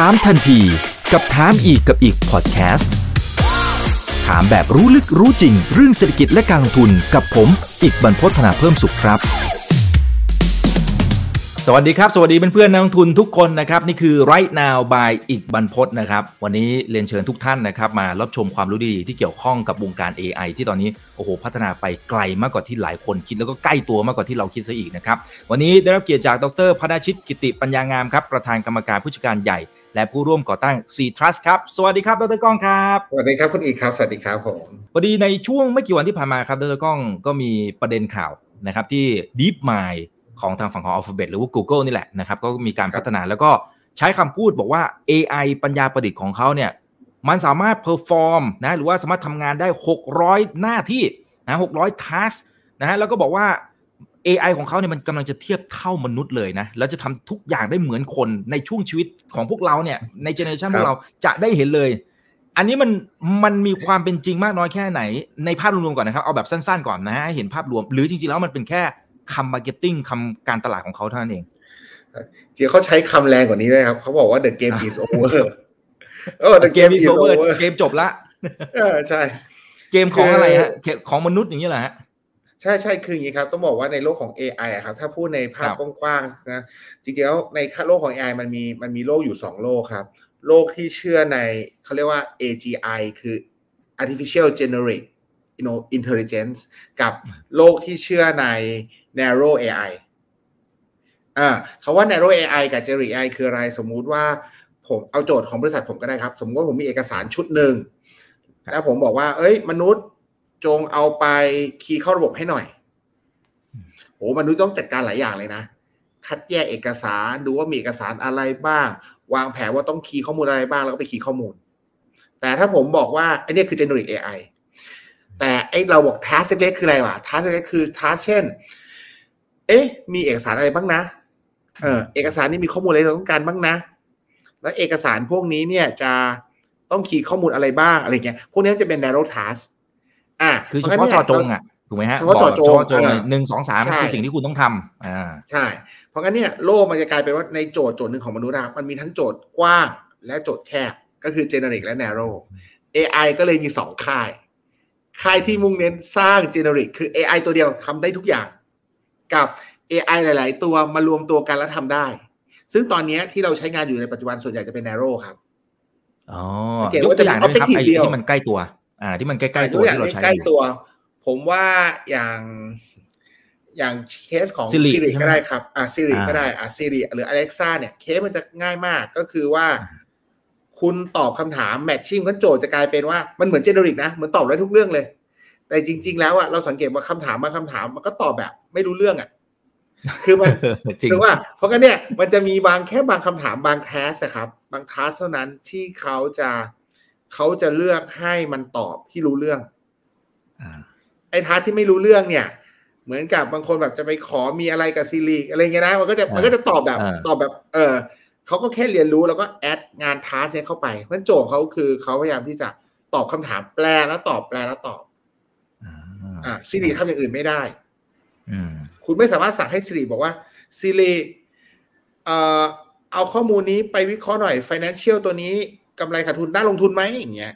ถามทันทีกับถามอีกกับอีกพอดแคสต์ถามแบบรู้ลึกรู้จริง เรื่องเศรษฐกิจและการลงทุนกับผม อีกบรรพฒนาเพิ่มสุขครับ สวัสดีครับ สวัสดีเพื่อนๆนักลงทุนทุกคนนะครับ นี่คือ right now by อีกบรรพฒนะครับ วันนี้เรียนเชิญทุกท่านนะครับ มารับชมความรู้ดีที่เกี่ยวข้องกับวงการ AI ที่ตอนนี้โอ้โหพัฒนาไปไกลมากกว่าที่หลายคนคิดแล้วก็ใกล้ตัวมากกว่าที่เราคิดซะอีกนะครับวันนี้ได้รับเกียรติจากดรพนาชิตกิติปัญญางามครับประธานกรรมการผู้จัดการใหญ่ และผู้ร่วมก่อตั้ง C Trust ครับ สวัสดีครับ ดรก้องครับ สวัสดีครับคุณอีกครับ สวัสดีครับผมพอดีในช่วงไม่กี่วันที่ผ่านมาครับ ดรก้องก็มีประเด็นข่าวนะครับที่ DeepMind ของทางฝั่งของ Alphabet หรือว่า Google นี่แหละนะครับ ก็มีการพัฒนาแล้วก็ใช้คำพูดบอกว่า AI ปัญญาประดิษฐ์ของเขาเนี่ยมันสามารถ perform นะหรือว่าสามารถทำงานได้ 600 หน้าที่นะ600 task นะฮะแล้วก็บอกว่า AI ของเขาเนี่ยมันกำลังจะเทียบเท่ามนุษย์เลยนะ แล้วจะทำทุกอย่างได้เหมือนคนในช่วงชีวิตของพวกเราเนี่ย ในเจเนอเรชันพวกเราจะได้เห็นเลย อันนี้มันมันมีความเป็นจริงมากน้อยแค่ไหน ในภาพรวมๆก่อนนะครับ เอาแบบสั้นๆก่อนนะฮะให้เห็นภาพรวม หรือจริงๆแล้วมันเป็นแค่คำ marketing คำการตลาดของเขาเท่านั้นเองจริงเขาใช้คำแรงกว่านี้เลยครับ เขาบอกว่า the game is over เออ the เกม game อี is โซเวอ over ร์เกมจบละเออใช่ เกมของอะไรฮะเกมของมนุษย์อย่างนี้แหละฮะ ใช่ใช่คืออย่างนี้ครับ ต้องบอกว่าในโลกของ AI อะครับ ถ้าพูดในภาพครับกว้างๆนะจริงๆแล้วในโลกของ AI มันมีมันมีโลกอยู่สองโลกครับ โลกที่เชื่อในเขาเรียกว่า AGI คือ artificial generate you know intelligence กับโลกที่เชื่อใน narrow AI อ่าคำว่า narrow AI กับ generic AI คืออะไรสมมุติว่าผมเอาโจทย์ของบริษัทผมก็ได้ครับ สมมติว่าผมมีเอกสารชุดหนึ่งครับแล้วผมบอกว่า เอ้ย มนุษย์ จงเอาไปคีย์เข้าระบบให้หน่อยโหมนุษย์ต้องจัดการหลายอย่างเลยนะ คัดแยกเอกสารดูว่ามีเอกสารอะไรบ้าง วางแผนว่าต้องคีย์ข้อมูลอะไรบ้างแล้วก็ไปคีย์ข้อมูล แต่ถ้าผมบอกว่าไอ้นี่คือ generic AI แต่ไอ้เราบอก task เล็กๆคืออะไรวะ task เล็กๆคือ task เช่น เอ๊ะ มีเอกสารอะไรบ้างนะ เออเอกสารนี่มีข้อมูลอะไรเราต้องการบ้างนะ แล้วเอกสารพวกนี้เนี่ยจะต้องคีย์ข้อมูลอะไรบ้างอะไรเงี้ย พวกนี้จะเป็น narrow task อะคือเฉพรพาะงั้นเจาะจงนี่ยอะถูกไหมฮะเฉพาะเจาะจงบอกเฉพาะเจาะจงเลยอ่าหนึ่งสองสามใช่คือสิ่งที่คุณต้องทำอ่าใช่ เพราะงั้นเนี่ยโลกมันจะกลายเป็นว่าในโจทย์โจทย์หนึ่งของมนุษย์อะมันมีทั้งโจทย์กว้างและโจทย์แคบก็คือ generic และ narrow AI ก็เลยมีสองค่าย ค่ายที่มุ่งเน้นสร้าง generic คือ AI ตัวเดียวทำได้ทุกอย่าง กับ AI หลาย ๆ ตัวมารวมตัวกันแล้วทำได้ ซึ่งตอนเนี้ยที่เราใช้งานอยู่ในปัจจุบันส่วนใหญ่จะเป็น narrow ครับอ๋อสังเกตยกว่าตัวจะอย่างมีได้ไหมครับ objective ไอ้เดียวที่มันใกล้ตัว อ่า ที่มันใกล้ๆตัวตัวอย่างที่เราในใช้ใกล้อยู่ตัว ผมว่าอย่างอย่างเคสของ Siri Siri ใช่ไหมก็ได้ครับ อะ Siri อ่าก็ได้ อะ Siri หรือ Alexa เนี่ย เคสมันจะง่ายมากก็คือว่า คุณตอบคำถาม matching กันโจทย์จะกลายเป็นว่ามันเหมือน generic นะเหมือนตอบได้ทุกเรื่องเลย แต่จริง ๆ แล้วอะเราสังเกตว่าคำถามบางคำถามมันก็ตอบแบบ ไม่รู้เรื่องอะ คือมันจริงคือว่า เพราะงั้นเนี่ย มันจะมีบางแค่บางคำถามบางแทสครับ บางทัสเท่านั้นที่เขาจะ เขาจะเลือกให้มันตอบที่รู้เรื่องอ่าไอ้ทัสที่ไม่รู้เรื่องเนี่ย เหมือนกับบางคนแบบจะไปขอมีอะไรกับซีรีอะไรเงี้ยนะมันก็จะอ่ามัมันก็จะตอบแบบอ่าตอบแบบ เออเขาก็แค่เรียนรู้แล้วก็แอดงานทัสเนี่ยเข้าไปเพราะฉะนั้นโจทย์เขาคือเขาพยายามที่จะตอบคำถามแปลแล้วตอบแปลแล้วตอบอ่าอ่าซีรีทำอย่างอื่นไม่ได้อืมคุณไม่สามารถสั่งให้ซีรีบอกว่าซีรีเอ่อเอาข้อมูลนี้ไปวิเคราะห์หน่อย financial ตัวนี้ กำไรขาดทุนน่าลงทุนไหมอย่างเงี้ย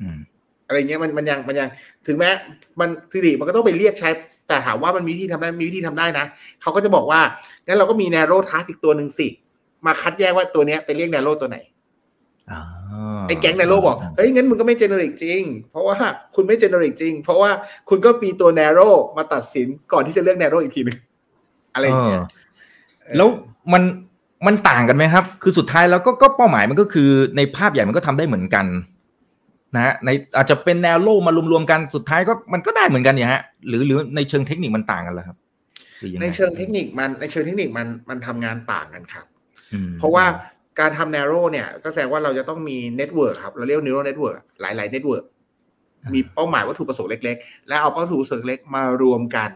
อืมอะไรเงี้ยมันมันยังมันยังถึงแม้มันซีรีมันก็ต้องไปเรียกใช้ แต่ถามว่ามันมีวิธีทำได้มีวิธีทำได้นะเขาก็จะบอกว่างั้นเราก็มี narrow task อีกตัวหนึ่งสิมาคัดแยกว่าตัวเนี้ยไปเรียก narrow ตัวไหนอ่าไอ้แก๊ง narrow บอกเฮ้ยงั้นมึงก็ไม่ generic จริง เพราะว่าคุณไม่ generic จริง เพราะว่าคุณก็มีตัว narrow มาตัดสินก่อนที่จะเลือก narrow อีกทีหนึงอะไรอย่างเงี้ยเออแล้วมัน มันต่างกันไหมครับ คือสุดท้ายแล้วก็ก็เป้าหมายมันก็คือในภาพใหญ่มันก็ทำได้เหมือนกันนะฮะในอาจจะเป็นแนวโลกมารวมๆกันสุดท้ายก็มันก็ได้เหมือนกันเนี่ยฮะหรือหรือในเชิงเทคนิคมันต่างกันเหรอครับหรือยังไงในเชิงเทคนิคมันในเชิงเทคนิคมันมันทำงานต่างกันครับอืมเพราะว่าการทำ narrow เนี่ย ก็แสดงว่าเราจะต้องมี network ครับเราเรียก neural network หลายๆ network มีเป้าหมายวัตถุประสงค์เล็ก ๆ และเอาเป้าหมายวัตถุประสงค์เล็กมารวมกัน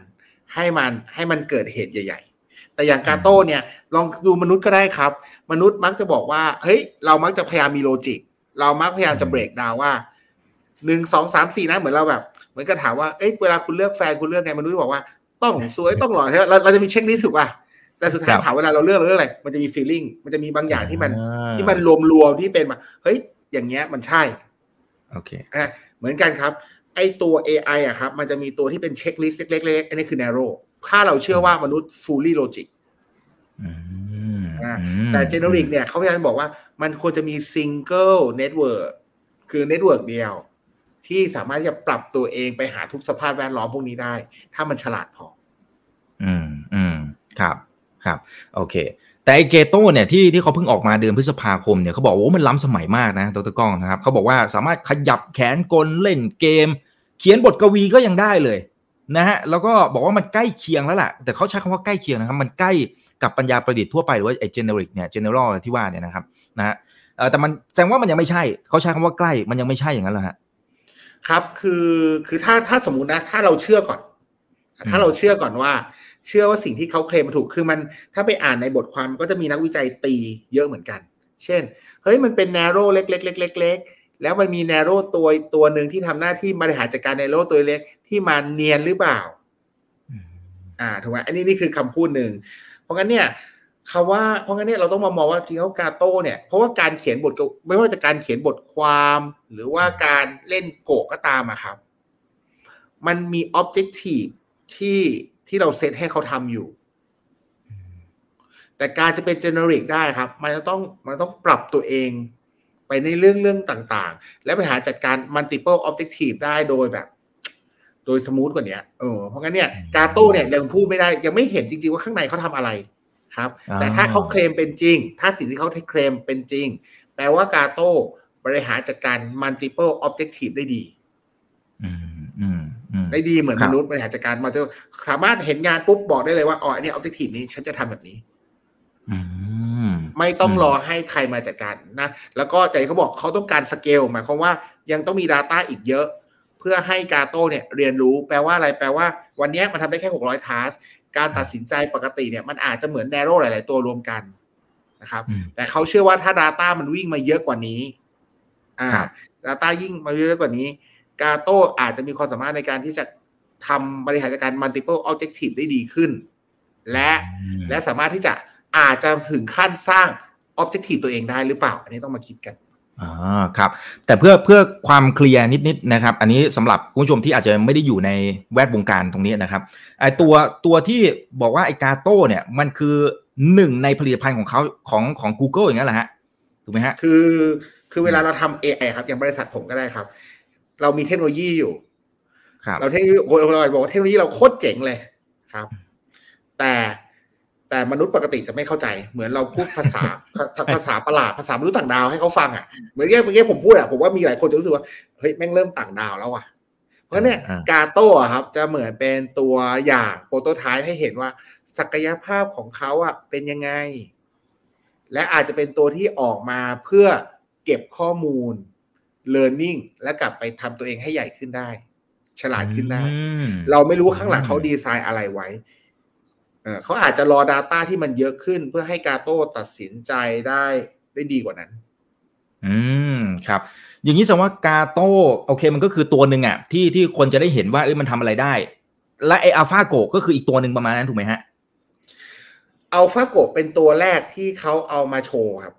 ให้มันให้มันเกิดเหตุใหญ่ ๆ แต่อย่างกาโต้เนี่ยลองดูมนุษย์ก็ได้ครับ มนุษย์มักจะบอกว่าเฮ้ยเรามักจะพยายามมีโลจิก เรามักพยายามจะเบรกดาวว่าหนึ่งสองสามสี่นะเหมือนเราแบบเหมือนกับถามว่าเอ้ยเวลาคุณเลือกแฟนคุณเลือกไงมนุษย์บอกว่าต้องสวยต้องหล่อใช่ไหมเราเราจะมี checklist ถูกป่ะแต่สุดท้ายครับถามเวลาเราเลือกเราเลือกอะไร มันจะมี feeling มันจะมีบางอย่างที่มันอ่าที่มันรวมๆที่เป็นมาเฮ้ยอย่างเงี้ยมันใช่โอเคอะเหมือนกันครับ ไอตัว AI อะครับ มันจะมีตัวที่เป็น checklist เล็กๆอันนี้คือ narrow ถ้าเราเชื่อว่ามนุษย์ fully logic อืมอ่าอืมแต่ generic เนี่ยเขาพยายามบอกว่ามันควรจะมี single network คือ network เดียว ที่สามารถที่จะปรับตัวเองไปหาทุกสภาพแวดล้อมพวกนี้ได้ ถ้ามันฉลาดพอ อืมอืมครับครับโอเค แต่ไอเกโต้เนี่ยที่ที่เขาเพิ่งออกมาเดือนพฤษภาคมเนี่ยเขาบอกว่าโอ้มันล้ำสมัยมากนะดรก้องนะครับเขาบอกว่าสามารถขยับแขนกลเล่นเกม เขียนบทกวีก็ยังได้เลย นะฮะแล้วก็บอกว่ามันใกล้เคียงแล้วล่ะ แต่เขาใช้คำว่าใกล้เคียงนะครับ มันใกล้กับปัญญาประดิษฐ์ทั่วไปหรือว่าไอ้ generic เนี่ย general ที่ว่าเนี่ยนะครับนะฮะเอ่อแต่มันแสดงว่ามันยังไม่ใช่ เขาใช้คำว่าใกล้มันยังไม่ใช่อย่างนั้นเหรอฮะครับคือคือถ้าถ้าสมมุตินะ ถ้าเราเชื่อก่อน ถ้าเราเชื่อก่อนว่า เชื่อว่าสิ่งที่เขาเคลมมาถูกคือมันถ้าไปอ่านในบทความก็จะมีนักวิจัยตีเยอะเหมือนกัน เช่น เฮ้ยมันเป็น narrow เล็กๆๆๆๆ แล้วมันมี narrow ตัวตัวหนึ่งที่ทำหน้าที่บริหารจัดการ narrow ตัวเล็กที่มาเนียนหรือเปล่า อ่าถูกไหมอันนี้นี่คือคำพูดหนึ่ง เพราะงั้นเนี่ยคำว่าเพราะงั้นเนี่ยเราต้องมามองว่าจริงๆแล้วกาโต้เนี่ยเพราะว่าการเขียนบทกไม่ว่าจะการเขียนบทความ หรือว่าการเล่นโกะก็ตามอะครับ มันมี objective ที่ที่เราเซตให้เขาทำอยู่ แต่การจะเป็น generic ได้ครับ มันจะต้องมันต้องปรับตัวเอง ไปในเรื่องเรื่องต่างๆ และบริหารจัดการ multiple objective ได้โดยแบบ โดย smooth กว่านี้เออเพราะงั้นเนี่ยกาโต้เนี่ยยังพูดไม่ได้ยังไม่เห็นจริงๆว่าข้างในเขาทำอะไรครับอ่าแต่ถ้าเขาเคลมเป็นจริง ถ้าสิ่งที่เขาเคลมเป็นจริง แปลว่ากาโต้บริหารจัดการ multiple objective ได้ดีอืมอืมอืมได้ดีเหมือนมนุษย์ครับบริหารจัดการ multiple สามารถเห็นงานปุ๊บบอกได้เลยว่าอ๋ออันนี้ objective นี้ฉันจะทำแบบนี้อืม ไม่ต้องรอให้ใครมาจัดการนะ แล้วก็ใจเขาบอกเขาต้องการสเกลหมายความว่ายังต้องมี Data อีกเยอะ เพื่อให้กาโต้เนี่ยเรียนรู้แปลว่าอะไรแปลว่า วันนี้มันทำได้แค่ 600ทัสการตัดสินใจปกติเนี่ยมันอาจจะเหมือน Narrow หลาย ๆ ตัวรวมกันนะครับอืมแต่เขาเชื่อว่าถ้า Data มันวิ่งมาเยอะกว่านี้ อ่าครับ Data ยิ่งมาเยอะกว่านี้ กาโต้อาจจะมีความสามารถในการที่จะทำบริหารจัดการ multiple objective ได้ดีขึ้น และและสามารถที่จะ อาจจะถึงขั้นสร้าง objective ตัวเองได้หรือเปล่า อันนี้ต้องมาคิดกันอ่าครับ แต่เพื่อเพื่อความเคลียร์นิดๆนะครับ อันนี้สำหรับคุณผู้ชมที่อาจจะไม่ได้อยู่ในแวดวงการตรงนี้นะครับไอตัวตัวที่บอกว่าไอกาโต้เนี่ยมันคือหนึ่งในผลิตภัณฑ์ของเขาของของ Google อย่างนั้นแหละฮะถูกไหมฮะคือคือเวลาเราทำ AI ครับ อย่างบริษัทผมก็ได้ครับ เรามีเทคโนโลยีอยู่ ครับ เราเทคโนโลยีคนเราบอกว่าเทคโนโลยีเราโคตรเจ๋งเลยครับ แต่ แต่มนุษย์ปกติจะไม่เข้าใจ เหมือนเราพูดภาษาภาษาประหลาดภาษามนุษย์ต่างดาวให้เขาฟังอะเหมือนเมื่อกี้เมื่อกี้ผมพูดอะผมว่ามีหลายคนจะรู้สึกว่าเฮ้ยแม่งเริ่มต่างดาวแล้วอะเพราะเนี่ยอ่ากาโต้อะครับ จะเหมือนเป็นตัวอย่างโปรโตไทป์ให้เห็นว่า ศักยภาพของเขาอะเป็นยังไง และอาจจะเป็นตัวที่ออกมาเพื่อเก็บข้อมูล learning และกลับไปทำตัวเองให้ใหญ่ขึ้นได้ ฉลาดขึ้นได้อืมเราไม่รู้ว่าข้างหลังเขาดีไซน์อะไรไว้ เออเขาอาจจะรอ Data ที่มันเยอะขึ้นเพื่อให้กาโต้ตัดสินใจได้ได้ดีกว่านั้น อืมครับ อย่างนี้แสดงว่ากาโต้โอเคมันก็คือตัวหนึ่งอะที่ที่คนจะได้เห็นว่าเอ้ยมันทำอะไรได้ และไออัลฟาโกก็คืออีกตัวหนึ่งประมาณนั้นถูกไหมฮะอัลฟาโกเป็นตัวแรกที่เขาเอามาโชว์ครับ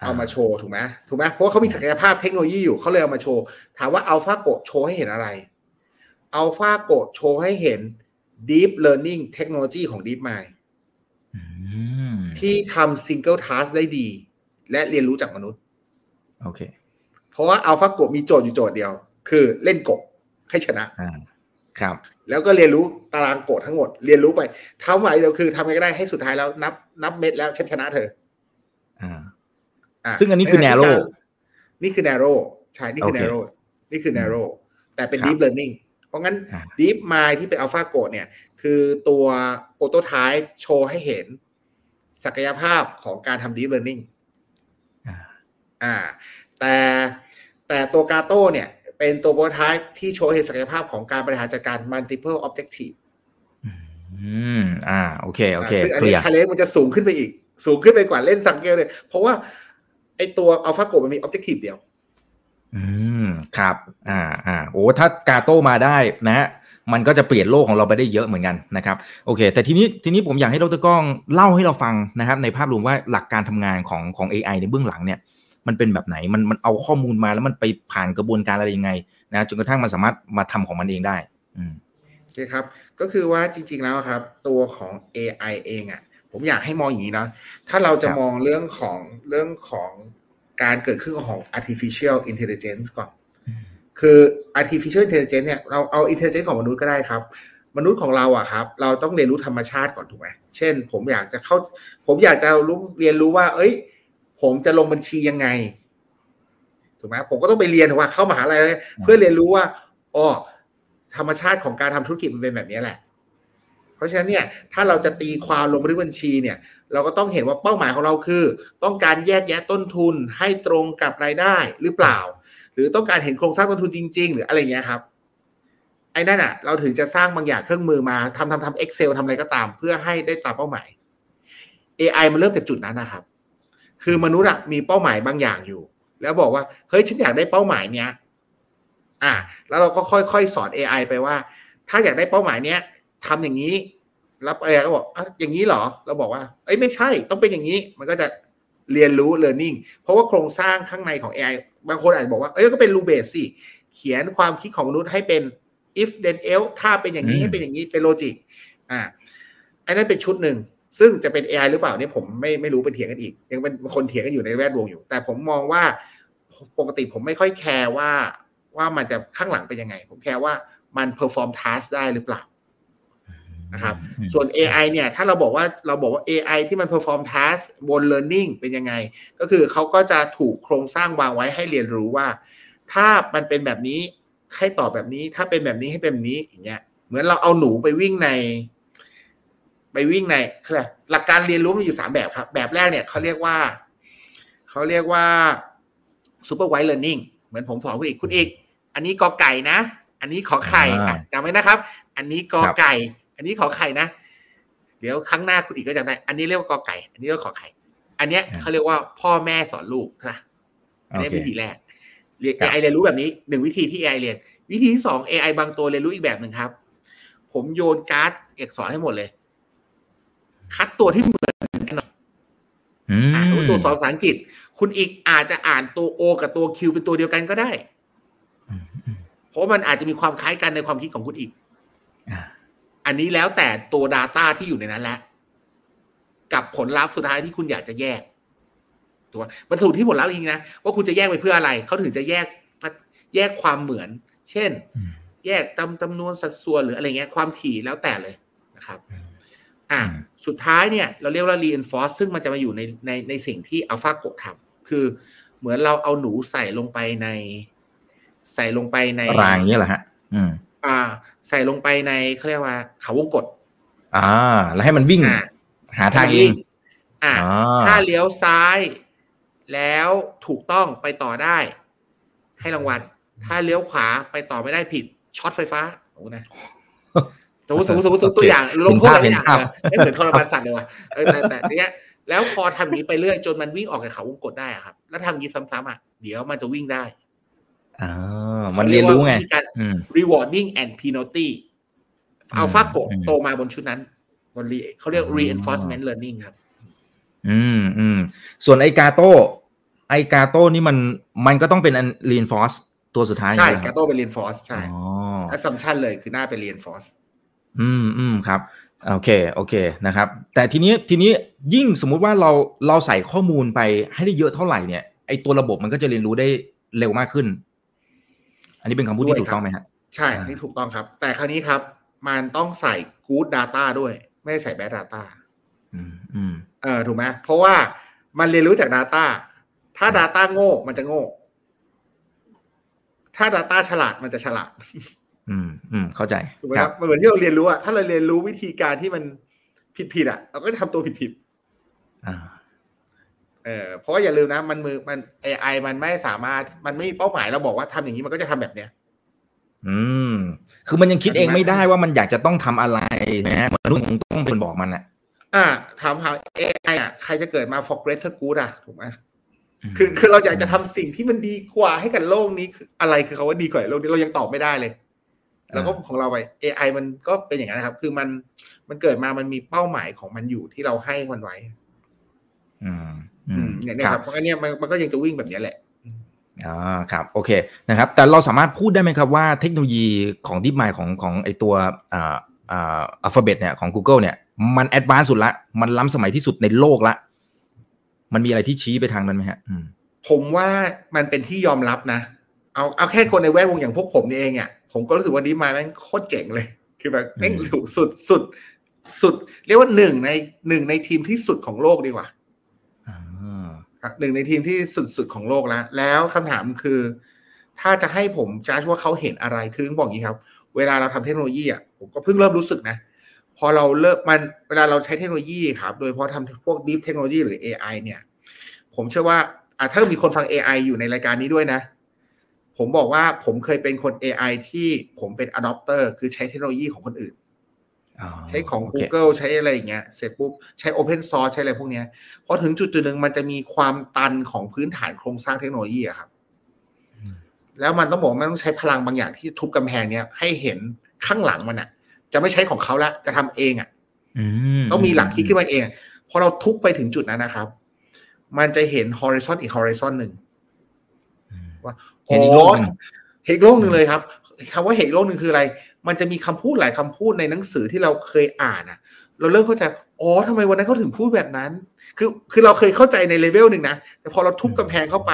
อ่าเอามาโชว์ถูกไหมถูกไหมเพราะว่าเขามีศักยภาพเทคโนโลยีอยู่เขาเลยเอามาโชว์ ถามว่าอัลฟาโกโชว์ให้เห็นอะไรอัลฟาโกโชว์ให้เห็น Deep Learning เทคโนโลยีของ DeepMind อืมที่ทำ Single Task ได้ดี และเรียนรู้จากมนุษย์ โอเค เพราะว่าอัลฟาโกมีโจทย์อยู่โจทย์เดียว คือเล่นโกะให้ชนะอ่าครับ แล้วก็เรียนรู้ตารางโกะทั้งหมด เรียนรู้ไปเท่าไหร่เดียวคือทำยังไงก็ได้ให้สุดท้ายแล้วนับนับเม็ดแล้วฉันชนะเธอ อ่าอะซึ่งอันนี้คือใขณะที่ narrow การนี่คือ narrow ใช่ นี่คือโอเค narrow นี่คือ narrow แต่เป็นครับ deep learning เพ ราะงั้นอ่า deep mind ที่เป็น alpha g o เนี่ย คือตัว prototype โชว์ให้เห็นศักยภาพของการทำ deep learning อ่าอ่าแต่แต่ตัวกาโต้เนี่ย เป็นตัว prototype ที่โชว์ให้เห็นศักยภาพของการบริหารจัดการ multiple objective อืม อ่า โอเค โอเคซึ่งอันเคลีนี้ยร์ชาเลนจ์มันจะสูงขึ้นไปอีก สูงขึ้นไปกว่าเล่นหมากเกมเลย เพราะว่าไอตัวอัลฟาโกมันมี objective เดียว อืมครับ อ่าอ่าโอ้ถ้ากาโต้มาได้นะฮะมันก็จะเปลี่ยนโลกของเราไปได้เยอะเหมือนกันนะครับโอเค แต่ทีนี้ทีนี้ผมอยากให้ดร.ก้องเล่าให้เราฟังนะครับ ในภาพรวมว่าหลักการทำงานของของ AI ในเบื้องหลังเนี่ย มันเป็นแบบไหนมันมันเอาข้อมูลมาแล้วมันไปผ่านกระบวนการอะไรยังไง นะจนกระทั่งมันสามารถมาทำของมันเองได้ อืมโอเคครับ ก็คือว่าจริง ๆแล้วครับ ตัวของ AI เองอะ ผมอยากให้มองอย่างนี้นะถ้าเราจะครับมองเรื่องของเรื่องของ การเกิดขึ้นของ artificial intelligence ก่อน คือ artificial intelligence เนี่ย เราเอา intelligence ของมนุษย์ก็ได้ครับ มนุษย์ของเราอะครับ เราต้องเรียนรู้ธรรมชาติก่อนถูกไหม เช่น ผมอยากจะเข้า ผมอยากจะรู้เรียนรู้ว่า เอ้ย ผมจะลงบัญชียังไง ถูกไหมผมก็ต้องไปเรียนถูกไหมเข้ามหาลัยเพื่อเรียนรู้ว่า อ๋อ ธรรมชาติของการทำธุรกิจมันเป็นแบบนี้แหละ เพราะฉะนั้นเนี่ย ถ้าเราจะตีความลงบันทึกบัญชีเนี่ย เราก็ต้องเห็นว่าเป้าหมายของเราคือ ต้องการแยกแยะต้นทุนให้ตรงกับรายได้หรือเปล่า หรือต้องการเห็นโครงสร้างต้นทุนจริง ๆ หรืออะไรเงี้ยครับไอ้นั่นอะ เราถึงจะสร้างบางอย่างเครื่องมือมาทำทำทำ Excel ทำอะไรก็ตาม เพื่อให้ได้ตามเป้าหมาย AI มันเริ่มจากจุดนั้นนะครับ คือมนุษย์อะมีเป้าหมายบางอย่างอยู่ แล้วบอกว่าเฮ้ยฉันอยากได้เป้าหมายเนี้ยอ่า แล้วเราก็ค่อยๆสอน AI ไปว่า ถ้าอยากได้เป้าหมายเนี้ยทำอย่างนี้ แล้ว AI ก็บอกอะอย่างนี้เหรอ เราบอกว่า เอ้ยไม่ใช่ต้องเป็นอย่างนี้ มันก็จะเรียนรู้ learning เพราะว่าโครงสร้างข้างในของ AI บางคนอาจจะบอกว่า เอ้ยก็เป็น rule base สิ เขียนความคิดของมนุษย์ให้เป็น if then else ถ้าเป็นอย่างนี้อืมให้เป็นอย่างนี้เป็น logic อ่าอันนั้นเป็นชุดหนึ่ง ซึ่งจะเป็น AI หรือเปล่าเนี่ยผมไม่ไม่รู้เป็นเถียงกันอีก ยังเป็นคนเถียงกันอยู่ในแวดวงอยู่ แต่ผมมองว่าปกติผมไม่ค่อยแคร์ว่าว่ามันจะข้างหลังเป็นยังไง ผมแคร์ว่ามัน perform task ได้หรือเปล่า นะครับ ส่วน AI เนี่ย ถ้าเราบอกว่าเราบอกว่า AI ที่มัน perform task บน learning เป็นยังไง ก็คือเขาก็จะถูกโครงสร้างวางไว้ให้เรียนรู้ว่า ถ้ามันเป็นแบบนี้ให้ตอบแบบนี้ ถ้าเป็นแบบนี้ให้เป็นแบบนี้อย่างเงี้ย เหมือนเราเอาหนูไปวิ่งใน ไปวิ่งในเขาเรียกหลักการเรียนรู้มันอยู่สามแบบครับ แบบแรกเนี่ยเขาเรียกว่าเขาเรียกว่า supervised learning เหมือนผมสอนคุณอีกคุณอีก อันนี้กอไก่นะ อันนี้ขอไข่อ่าอะจำไว้นะครับ อันนี้กอครับไก่ อันนี้ขอไข่นะ เดี๋ยวครั้งหน้าคุณอีกก็จำได้ อันนี้เรียกว่ากอไก่ อันนี้เรียกว่าขอไข่ อันเนี้ยเขาเรียกว่าพ่อแม่สอนลูกนะอันนี้โอเควิธีแรกเรียนครับ AI เรียนรู้แบบนี้หนึ่งวิธีที่ AI เรียน วิธีที่สอง AI บางตัวเรียนรู้อีกแบบหนึ่งครับ ผมโยนการ์ดเอกสอนให้หมดเลย คัดตัวที่เหมือนกันหน่อยอือ่านมตัวสอนภาษาอังกฤษ คุณอีกอาจจะอ่านตัว O กับตัว Q เป็นตัวเดียวกันก็ได้อืมอืมเพราะมันอาจจะมีความคล้ายกันในความคิดของคุณอีก อ่าอันนี้แล้วแต่ตัว Data ที่อยู่ในนั้นแหละกับผลลัพธ์สุดท้ายที่คุณอยากจะแยกถูกไหมมันถูกที่ผลลัพธ์จริงๆนะว่าคุณจะแยกไปเพื่ออะไรเขาถึงจะแยกแยกความเหมือน เช่นอืมแยกตามจำนวนสัดส่วนหรืออะไรเงี้ยความถี่แล้วแต่เลยนะครับ อะอืมสุดท้ายเนี่ย เราเรียกว่า reinforce ซึ่งมันจะมาอยู่ในในในสิ่งที่ AlphaGo ทำคือเหมือนเราเอาหนูใส่ลงไปใน ใส่ลงไปในรางอย่างนี้แหละฮะ อืม อ่า ใส่ลงไปในเขาเรียกว่าเขาวงกตอ่า แล้วให้มันวิ่งอ่าหาทางเองอ่าอ่าถ้าเลี้ยวซ้าย แล้วถูกต้องไปต่อได้ ให้รางวัล ถ้าเลี้ยวขวาไปต่อไม่ได้ผิดช็อตไฟฟ้าโอ้นะสมมติสมมติสมมติสมมติตัวอย่างลงโทษอะไรอย่างเห็นภาพไม่เหมือนทรมานสัตว์เลยว่ะเออแต่แต่เนี้ยแล้วพอทำอย่างนี้ไปเรื่อยจนมันวิ่งออกจากเขาวงกตได้อะครับ แล้วทำอย่างนี้ซ้ำๆอะเดี๋ยวมันจะวิ่งได้ อ่า มันเรียนรู้ไงขาเยกว่าวิธีการอืม rewarding and penalty อัลฟาโกอืมโตมาบนชุดนั้นบน re- เขาเรียก reinforcement learning ครับ อืมอืมส่วนไอกาโต้ไอกาโต้นี่มันมันก็ต้องเป็นอัน reinforce ตัวสุดท้าย ใช่ไหมกาครับโตเป็น reinforce ใช่อ๋อ assumption เลยคือหน้าเป็น reinforce อืมอืมครับโอเคโอเคนะครับ แต่ทีนี้ทีนี้ยิ่งสมมุติว่าเราเราใส่ข้อมูลไปให้ได้เยอะเท่าไหร่เนี่ยไอตัวระบบมันก็จะเรียนรู้ได้เร็วมากขึ้นอั นนี้เป็นคำพูดด้วยที่ถูกครับต้องไหมฮะใช่อ่านี่ถูกต้องครับ แต่คราวนี้ครับ มันต้องใส่ good data ด้วย ไม่ได้ใส่ bad data อืมอืมเออถูกไหมเพราะว่ามันเรียนรู้จาก Data ถ้า Data โง่มันจะโง่ ถ้า Data ฉลาดมันจะฉลาด อืมอืมเข้าใจถูกไหมคครัรับบมันเหมือนที่เราเรียนรู้อะถ้าเราเรียนรู้วิธีการที่มันผิดผิดๆอะเราก็จะทำตัวผิดผิดอ่าๆ เออเพราะว่าอย่าลืมนะ มันมือมัน AI มันไม่สามารถมันไม่มีเป้าหมายเราบอกว่าทำอย่างนี้มันก็จะทำแบบเนี้ย อืม คือมันยังคิดเองไม่ได้ว่ามันอยากจะต้องทำอะไรนะฮะมนุษย์คงต้องเป็นบอกมันอะ อ่าถามหา AI อะใครจะเกิดมา for greater good อะถูกไหมคือคือเราอยากจะทำสิ่งที่มันดีกว่าให้กับโลกนี้คืออะไรคือคาว่าดีกว่าโลกนี้เรายังตอบไม่ได้เลย แล้วก็ของเราไป AI มันก็เป็นอย่างนั้นนะครับ คือมันมันเกิดมามันมีเป้าหมายของมันอยู่ที่เราให้มันไว้ อืม อืมเนี่ยครับเพราะงั้นเนี่ยมันมันก็ยังจะวิ่งแบบนี้แหละอ่าครับโอเคนะครับ แต่เราสามารถพูดได้ไหมครับว่าเทคโนโลยีของ DeepMind ของของไอตัวอ่าอ่าอัลฟาเบตเนี่ยของ Google เนี่ยมัน advance สุดละ มันล้ำสมัยที่สุดในโลกละ มันมีอะไรที่ชี้ไปทางนั้นไหมฮะอืมผมว่ามันเป็นที่ยอมรับนะ เอาเอาแค่คนในแวดวงอย่างพวกผมนี่เองอะผมก็รู้สึกว่าดีมาแม่งโคตรเจ๋งเลย คือแบบแม่งสุดสุดสุดสุด เรียกว่าหนึ่งในหนึ่งในทีมที่สุดของโลกดีกว่าอ่าครับ หนึ่งในทีมที่สุดๆของโลกแล้ว แล้วคำถามคือ ถ้าจะให้ผมจ้าว่าเขาเห็นอะไรคือต้องบอกอย่างนี้ครับ เวลาเราทำเทคโนโลยีอะผมก็เพิ่งเริ่มรู้สึกนะ พอเราเริ่มมันเวลาเราใช้เทคโนโลยีครับ โดยเฉพาะทำพวก deep เทคโนโลยีหรือ AI เนี่ย ผมเชื่อว่าถ้ามีคนฟัง AI อยู่ในรายการนี้ด้วยนะ ผมบอกว่าผมเคยเป็นคน AI ที่ผมเป็น adopter คือใช้เทคโนโลยีของคนอื่น ใช้ของโเค Google ใช้อะไรอย่างเงี้ยเสร็จปุ๊บใช้ Open Source ใช้อะไรพวกเนี้ยพอถึงจุดจุดหนึ่งมันจะมีความตันของพื้นฐานโครงสร้างเทคโนโลยีอะครับอืมแล้วมันต้องบอกว่ามันต้องใช้พลังบางอย่างที่ทุบกำแพงเนี้ยให้เห็นข้างหลังมันอะจะไม่ใช้ของเขาละจะทำเองอะอืมต้องมีหลักคิดขึ้นมาเองพอเราทุบไปถึงจุดนั้นนะครับ มันจะเห็น horizon อีก horizon หนึ่งอืมว่าเห็นอีกโลกหนึ่งเห็นอีกโลกหนึ่งเลยครับคำว่าเห็นอีกโลกหนึ่งคืออะไร มันจะมีคำพูดหลายคำพูดในหนังสือที่เราเคยอ่านอะเราเริ่มเข้าใจอ๋อทำไมวันนั้นเขาถึงพูดแบบนั้น คือคือเราเคยเข้าใจในเลเวลหนึ่งนะแต่พอเราทุบกำแพงเข้าไป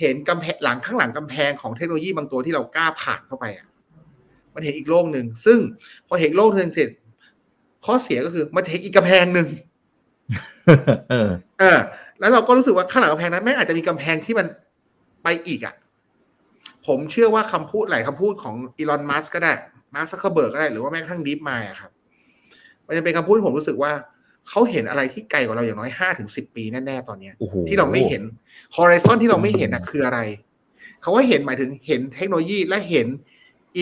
เห็นกำแพงหลังข้างหลังกำแพงของเทคโนโลยีบางตัวที่เรากล้าผ่านเข้าไปอะ มันเห็นอีกโลกหนึ่งซึ่งพอเห็นโลกหนึ่งเสร็จ ข้อเสียก็คือมันจะเห็นอีกกำแพงหนึ่งเออเออ แล้วเราก็รู้สึกว่าข้างหลังกำแพงนั้นแม่งอาจจะมีกำแพงที่มันไปอีกอะ ผมเชื่อว่าคำพูดหลายคำพูดของอีลอนมัสก์ก็ได้ มาร์คซักเคอร์เบิร์กก็ได้หรือว่าแม้กระทั่ง DeepMind อะครับมันจะเป็นคำพูดที่ผมรู้สึกว่าเขาเห็นอะไรที่ไกลกว่าเราอย่างน้อยห้าถึงสิบปีแน่ๆตอนเนี้ยโอ้โหที่เราไม่เห็น horizon ที่เราไม่เห็นอะคืออะไรเขาว่าเห็นหมายถึงเห็นเทคโนโลยีและเห็น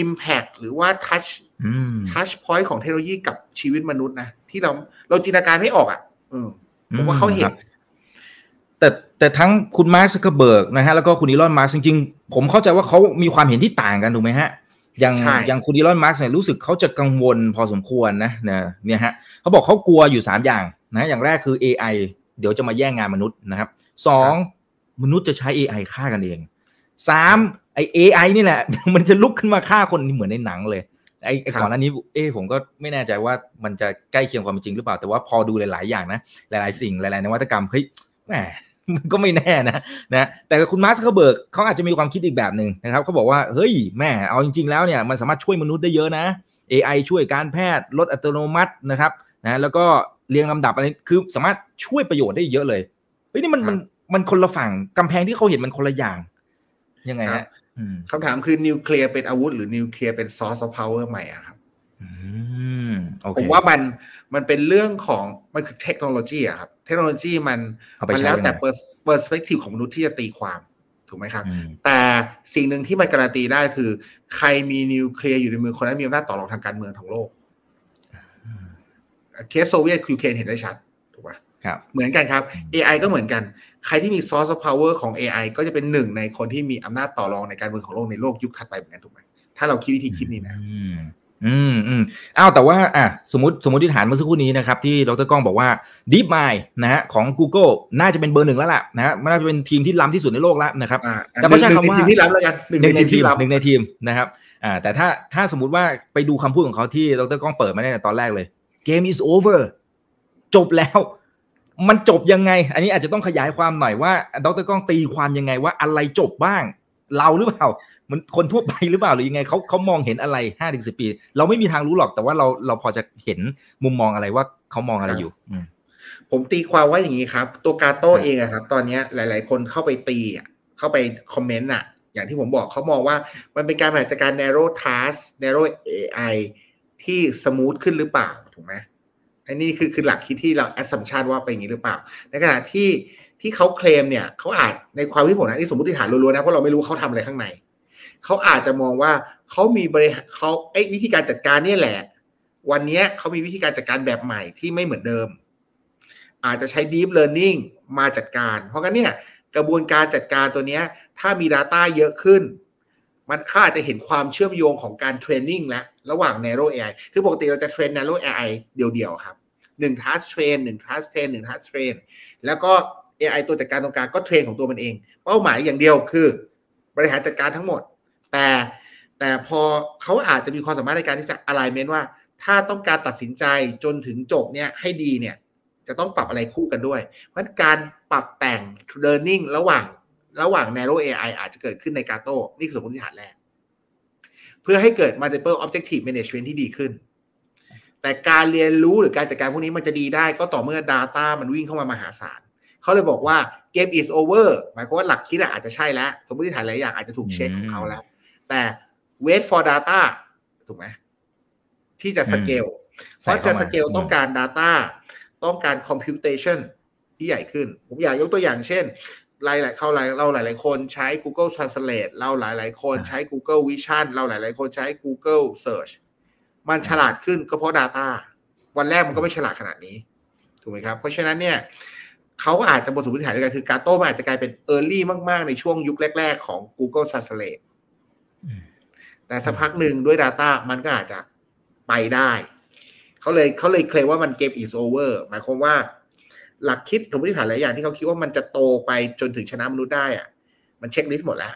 impact หรือว่า touch อืม touch point ของเทคโนโลยีกับชีวิตมนุษย์นะที่เราเราจินตนาการไม่ออกอะเออผมว่าเขาเห็ครับแต่แต่ทั้งคุณมาร์คซักเคอร์เบิร์กนะฮะแล้วก็คุณอีลอนมาร์จริงๆ ผมเข้าใจว่าเขามีความเห็นที่ต่างกันถูกไหมฮะ อย่างใช่อย่างคุณอีลอนมัสก์กเนี่ยรู้สึกเขาจะกังวลพอสมควรนะเนี่ยเนี่ยฮะเขาบอกเขากลัวอยู่ 3 อย่างนะอย่างแรกคือ AI เดี๋ยวจะมาแย่งงานมนุษย์นะครับสองมนุษย์จะใช้ AI ฆ่ากันเองสามไอ AI นี่แหละ มันจะลุกขึ้นมาฆ่าคนเหมือนในหนังเลยไอไอครับก่อนหน้านี้เอ้ผมก็ไม่แน่ใจว่ามันจะใกล้เคียงความเป็นจริงหรือเปล่า แต่ว่าพอดูหลาย ๆ อย่างนะ หลาย ๆ สิ่งหลาย ๆ นวัตกรรมเฮ้ยแหมมัน ก็ไม่แน่นะนะแต่คุณมาร์คเขาเบิร์กเขาอาจจะมีความคิดอีกแบบหนึ่งนะครับเขาบอกว่าเฮ้ยแม่เอาจริง ๆ แล้วเนี่ยมันสามารถช่วยมนุษย์ได้เยอะนะ AI ช่วยการแพทย์ลดอัตโนมัตินะครับนะแล้วก็เรียงลำดับอะไรคือสามารถช่วยประโยชน์ได้เยอะเลยเฮ้ยนี่มันครัมันมันคนละฝั่งกำแพงที่เขาเห็นมันคนละอย่าง ยังไงครัฮะอืมคำถามคือนิวเคลียร์เป็นอาวุธหรือนิวเคลียร์เป็น source of power ใหม่อะครับอืมโอเค ผมว่ามันมันเป็นเรื่องของมันคือเทคโนโลยีอะครับ เทคโนโลยีมันเอาไปมันใช้แล้วยังแต่ไง per- perspective ของมนุษย์ที่จะตีความถูกไหมครับอืมแต่สิ่งหนึ่งที่มันการันตีได้คือ ใครมีนิวเคลียร์อยู่ในมือคนนั้นมีอำนาจต่อรองทางการเมืองของโลกเคสโซเวียตยูเครนเห็นได้ชัดถูกป่ะครับเหมือนกันครับอืม AI ก็เหมือนกัน ใครที่มี source of power ของ AI ก็จะเป็นหนึ่งในคนที่มีอำนาจต่อรองในการเมืองของโลกในโลกยุคถัดไปเหมือนกันถูกไหมถ้าเราคิดวิธีคิดนี้นะ อืมอืมอืมอ้าวแต่ว่าอะสมมติสมมติฐานเมื่อสักครู่นี้นะครับที่ดร.ก้องบอกว่า DeepMind นะฮะของ Google น่าจะเป็นเบอร์หนึ่งแล้วล่ะนะฮะมันน่าจะเป็นทีมที่ล้ำที่สุดในโลกแล้วนะครับอ่าแต่ไม่ใช่หนึ่งคำว่าในทีมที่ล้ำแล้วกันหนึ่งหนึ่งในในทีมทีที่ล้ำหนึ่งในทีมนะครับอ่าแต่ถ้าถ้าสมมติว่าไปดูคำพูดของเขาที่ดรก้องเปิดมาในตอนแรกเลย Game is over จบแล้วมันจบยังไง อันนี้อาจจะต้องขยายความหน่อยว่าดรก้องตีความยังไงว่าอะไรจบบ้าง เราหรือเปล่า มันคนทั่วไปหรือเปล่าหรือยังไงเขาเขามองเห็นอะไรห้าถึงสิปี เราไม่มีทางรู้หรอกแต่ว่าเราเราพอจะเห็นมุมมองอะไรว่าเขามองอะไรอยู่อืมผมตีความว่าอย่างนี้ครับ ตัวกาโต้ครับเองอะครับ ตอนเนี้ยหลาย ๆ คนเข้าไปตีอะเข้าไปคอมเมนต์อะอย่างที่ผมบอกเขามองว่ามันเป็นการบริหารจัดการ narrow task narrow AI ที่สมูทขึ้นหรือเปล่าถูกไหมอันนี้คือคือหลักคิดที่เรา assumption ว่าเป็นอย่างนี้หรือเปล่า ในขณะที่ที่เขาเคลมเนี่ยเขาอาจในความคิดผมนะนี่สมมติฐานล้วนๆนะเพราะเราไม่รู้เขาทำอะไรข้างใน เขาอาจจะมองว่าเขามีบริเขาไอ้วิธีการจัดการเนี่ยแหละ วันนี้เขามีวิธีการจัดการแบบใหม่ที่ไม่เหมือนเดิม อาจจะใช้ deep learning มาจัดการ เพราะงั้นเนี่ยกระบวนการจัดการตัวนี้ถ้ามี Data เยอะขึ้น มันเขาจจะเห็นความเชื่อมโยงของการเทรนนิ่งและระหว่าง narrow AI คือปกติเราจะเทรน narrow AI เดียวๆครับหนึ่ง task train หนึ่ง task train หนึ่ง task train แล้วก็ AI ตัวจัดการตรงกลางก็เทรนของตัวมันเอง เป้าหมายอย่างเดียวคือ บริหารจัดการทั้งหมด แต่แต่พอเขาอาจจะมีความสามารถในการที่จะ alignment ว่า ถ้าต้องการตัดสินใจจนถึงจบเนี่ยให้ดีเนี่ยจะต้องปรับอะไรคู่กันด้วย เพราะการปรับแต่ง learning ระหว่างระหว่าง narrow AI อาจจะเกิดขึ้นในกาโต้นี่คือสมมติฐานแรก เพื่อให้เกิด multiple objective management ที่ดีขึ้น แต่การเรียนรู้หรือการจัดการพวกนี้มันจะดีได้ก็ต่อเมื่อ Data มันวิ่งเข้ามามหาศาลเขาเลยบอกว่า game is over หมายความว่าหลักคิดอาจจะใช่แล้ว สมมติฐานหลายอย่างอาจจะถูกเช็คของเขาแล้ว แต่ wait for data ถูกไหมที่จะสเกลเพราะจะสเกลต้องการ Data ต้องการ computation ที่ใหญ่ขึ้น ผมอยากยกตัวอย่างเช่นหลายหลายเขาหลายเราหลาย ๆ คนใช้ Google Translate เราหลายๆคนใช้ Google Vision เราหลายๆคนใช้ Google Search มันฉลาดขึ้นก็เพราะ Data วันแรกมันก็ไม่ฉลาดขนาดนี้ ถูกไหมครับ เพราะฉะนั้นเนี่ยเขาก็อาจจะบทสมมติฐานด้วยกันคือการโต้มันอาจจะกลายเป็น Early มาก ๆ ในช่วงยุคแรก ๆ ของ Google Translate แต่สักพักหนึ่งด้วย Data มันก็อาจจะไปได้เขาเลยเขาเลยเคลมว่ามันเกม is over หมายความว่า หลักคิดสมมติฐานหลายอย่างที่เขาคิดว่ามันจะโตไปจนถึงชนะมนุษย์ได้อะมันเช็คลิสต์หมดแล้ว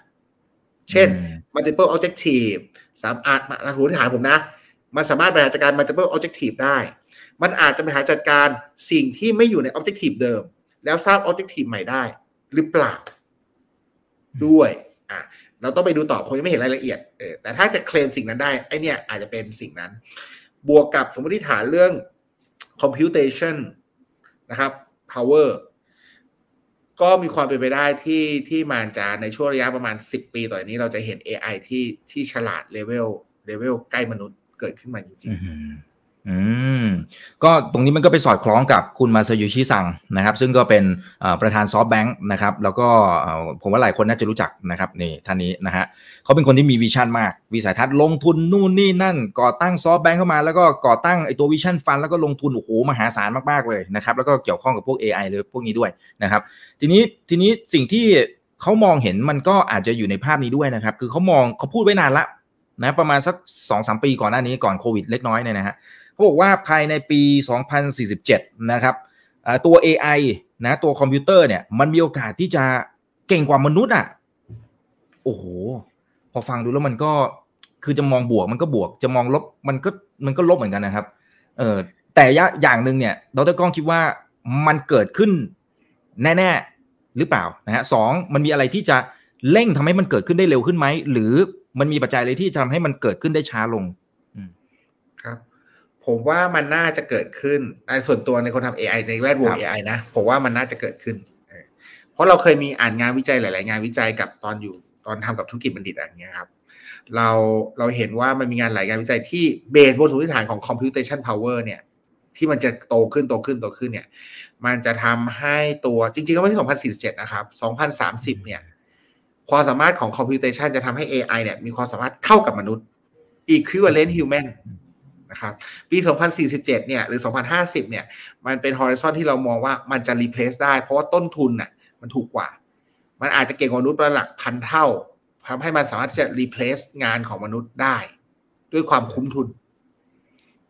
เช่น multiple objective สามารถสมมติฐานผมนะ มันสามารถบริหารจัดการ multiple objective ได้ มันอาจจะบริหารจัดการสิ่งที่ไม่อยู่ใน objective เดิม แล้วสร้าง objective ใหม่ได้ หรือเปล่า ด้วย อะ เราต้องไปดูต่อผมยังไม่เห็นรายละเอียดเออแต่ถ้าจะเคลมสิ่งนั้นได้ไอเนี่ยอาจจะเป็นสิ่งนั้น บวกกับสมมติฐานเรื่อง computation นะครับ power ก็มีความเป็นไปได้ที่ที่มันจะในช่วงระยะประมาณ 10 ปีต่อจากนี้เราจะเห็น AI ที่ที่ฉลาดเลเวลเลเวลใกล้มนุษย์เกิดขึ้นมาจริงๆ อืมก็ตรงนี้มันก็ไปสอดคล้องกับคุณมาซาโยชิซังนะครับ ซึ่งก็เป็นประธานซอฟต์แบงค์นะครับ แล้วก็ผมว่าหลายคนน่าจะรู้จักนะครับนี่ท่านนี้นะฮะเขาเป็นคนที่มี vision มาก วิสัยทัศน์ลงทุนนู่นนี่นั่น ก่อตั้งซอฟต์แบงค์เข้ามา แล้วก็ก่อตั้งไอตัว Vision Fund แล้วก็ลงทุนโอ้โหมหาศาลมากๆเลยนะครับ แล้วก็เกี่ยวข้องกับพวก AI เลยพวกนี้ด้วยนะครับ ทีนี้ทีนี้สิ่งที่เขามองเห็นมันก็อาจจะอยู่ในภาพนี้ด้วยนะครับ คือเขามองเขาพูดไว้นานละนะประมาณสัก2อสปีก่อนหน้านี้ก่อนโควิดเล็กน้อยเนี่ยนะฮะเขาบอกว่าภายในปี 2047 นะครับตัว AI นะตัวคอมพิวเตอร์เนี่ยมันมีโอกาสที่จะเก่งกว่ามนุษย์อะโอ้โห พอฟังดูแล้วมันก็คือจะมองบวกมันก็บวก จะมองลบมันก็มันก็ลบเหมือนกันนะครับ เออแต่อย่างหนึ่งเนี่ยดรก้องคิดว่ามันเกิดขึ้นแน่ ๆ หรือเปล่านะฮะสองมันมีอะไรที่จะเร่งทำให้มันเกิดขึ้นได้เร็วขึ้นไหม หรือมันมีปัจจัยอะไรที่ทำให้มันเกิดขึ้นได้ช้าลง ผมว่ามันน่าจะเกิดขึ้นในส่วนตัวในคนทำ AI ในแวดวง AI นะ ผมว่ามันน่าจะเกิดขึ้น เพราะเราเคยมีอ่านงานวิจัยหลาย ๆ งานวิจัยกับตอนอยู่ตอนทำกับธุรกิจบัณฑิตอะไรเงี้ยครับ เราเราเห็นว่ามันมีงานหลายงานวิจัยที่เบสบนสมมติฐานของ computation power เนี่ย ที่มันจะโตขึ้นโตขึ้นโตขึ้นเนี่ย มันจะทำให้ตัวจริง ๆ ก็ไม่ใช่2047 นะครับ2030 เนี่ย ความสามารถของ computation จะทำให้ AI เนี่ยมีความสามารถเท่ากับมนุษย์ equivalent human นะครับปี 2047 เนี่ยหรือ 2050 เนี่ยมันเป็น horizon ที่เรามองว่ามันจะ replace ได้ เพราะว่าต้นทุนน่ะมันถูกกว่า มันอาจจะเก่งกว่ามนุษย์ระดับพันเท่าทำให้มันสามารถที่จะ replace งานของมนุษย์ได้ ด้วยความคุ้มทุน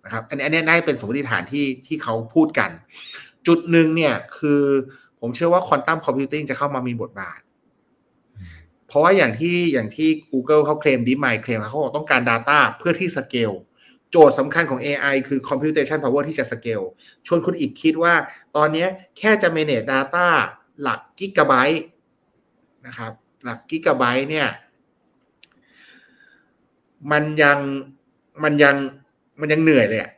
นะครับอันนี้อันนี้ได้เป็นสมมติฐานที่ที่เขาพูดกัน จุดหนึ่งเนี่ยคือผมเชื่อว่า quantum computing จะเข้ามามีบทบาท เพราะว่าอย่างที่อย่างที่ Google เขา claim DeepMind claim เขาต้องการ Data เพื่อที่สเกล โจทย์สำคัญของ AI คือ computation power ที่จะสเกลชวนคุณอีกคิดว่าตอนนี้แค่จะ manage data หลักกิกะไบต์นะครับหลักกิกะไบต์เนี่ย มันยังมันยังมันยังเหนื่อยเลยอะ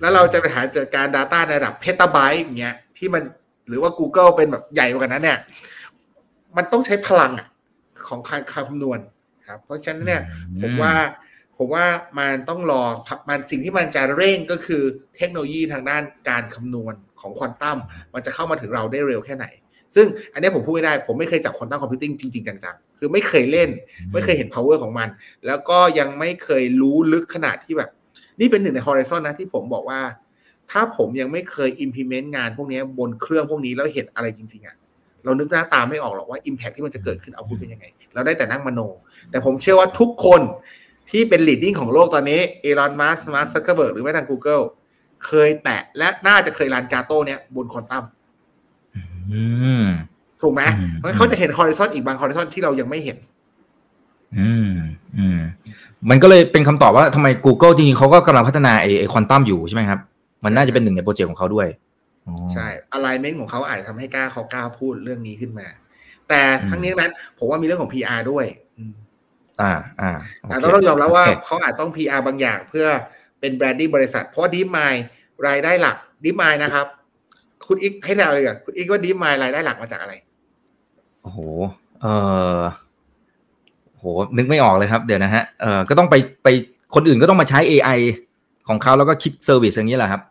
แล้วเราจะไปหาจัดการ Data ในระดับเพตาไบต์อย่างเงี้ย ที่มันหรือว่า Google เป็นแบบใหญ่กว่านั้นเนี่ย มันต้องใช้พลังอะของการคำนวณครับ เพราะฉะนั้นเนี่ย ผมว่า ผมว่ามันต้องรอมันสิ่งที่มันจะเร่งก็คือเทคโนโลยีทางด้านการคำนวณของควอนตัมมันจะเข้ามาถึงเราได้เร็วแค่ไหน ซึ่งอันนี้ผมพูดไม่ได้ ผมไม่เคยจับควอนตั้งคอมพิวติ้งจริง ๆ จังๆ คือไม่เคยเล่น ไม่เคยเห็น power ของมัน แล้วก็ยังไม่เคยรู้ลึกขนาดที่แบบ นี่เป็นหนึ่งใน horizon นะที่ผมบอกว่า ถ้าผมยังไม่เคย implement งานพวกนี้บนเครื่องพวกนี้แล้วเห็นอะไรจริงๆอะเรานึกหน้าตาไม่ออกหรอกว่า Impact ที่มันจะเกิดขึ้น output เป็นยังไง เราได้แต่นั่งมโน แต่ผมเชื่อว่าทุกคน ที่เป็น leading ของโลกตอนนี้อีลอนมัสก์มาร์คซักเกอร์เบิร์กหรือแม้แต่ Google เคยแตะและน่าจะเคย run กาโต้เนี้ยบนควอนตัมอืมถูกไหมอืมเพราะเขาจะเห็น horizon อีกบาง horizon ที่เรายังไม่เห็น อืมอืมมันก็เลยเป็นคำตอบว่าทำไม Google จริงๆเขาก็กำลังพัฒนาไอ้ไอ้ควอนตัมอยู่ใช่ไหมครับ มันน่าจะเป็นหนึ่งใน project ของเขาด้วยอ๋อใช่ alignment ของเขาอาจจะทำให้กล้าเขากล้าพูดเรื่องนี้ขึ้นมา แต่อืมทั้งนี้ทั้งนั้นผมว่ามีเรื่องของ PR ด้วย อืมอ่าอ่าแต่ต้องยอมรับว่าโเคเขาอาจต้อง PR บางอย่างเพื่อเป็น branding บริษัท เพราะ DeepMindรายได้หลัก DeepMind นะครับ คุณอิกให้เดาเลยก่อนคุณอิกว่า DeepMind รายได้หลักมาจากอะไร โอ้โห เออโหนึกไม่ออกเลยครับ เดี๋ยวนะฮะเออก็ต้องไปไปคนอื่นก็ต้องมาใช้ AI ของเขาแล้วก็คิด service อย่างนี้แหละครับ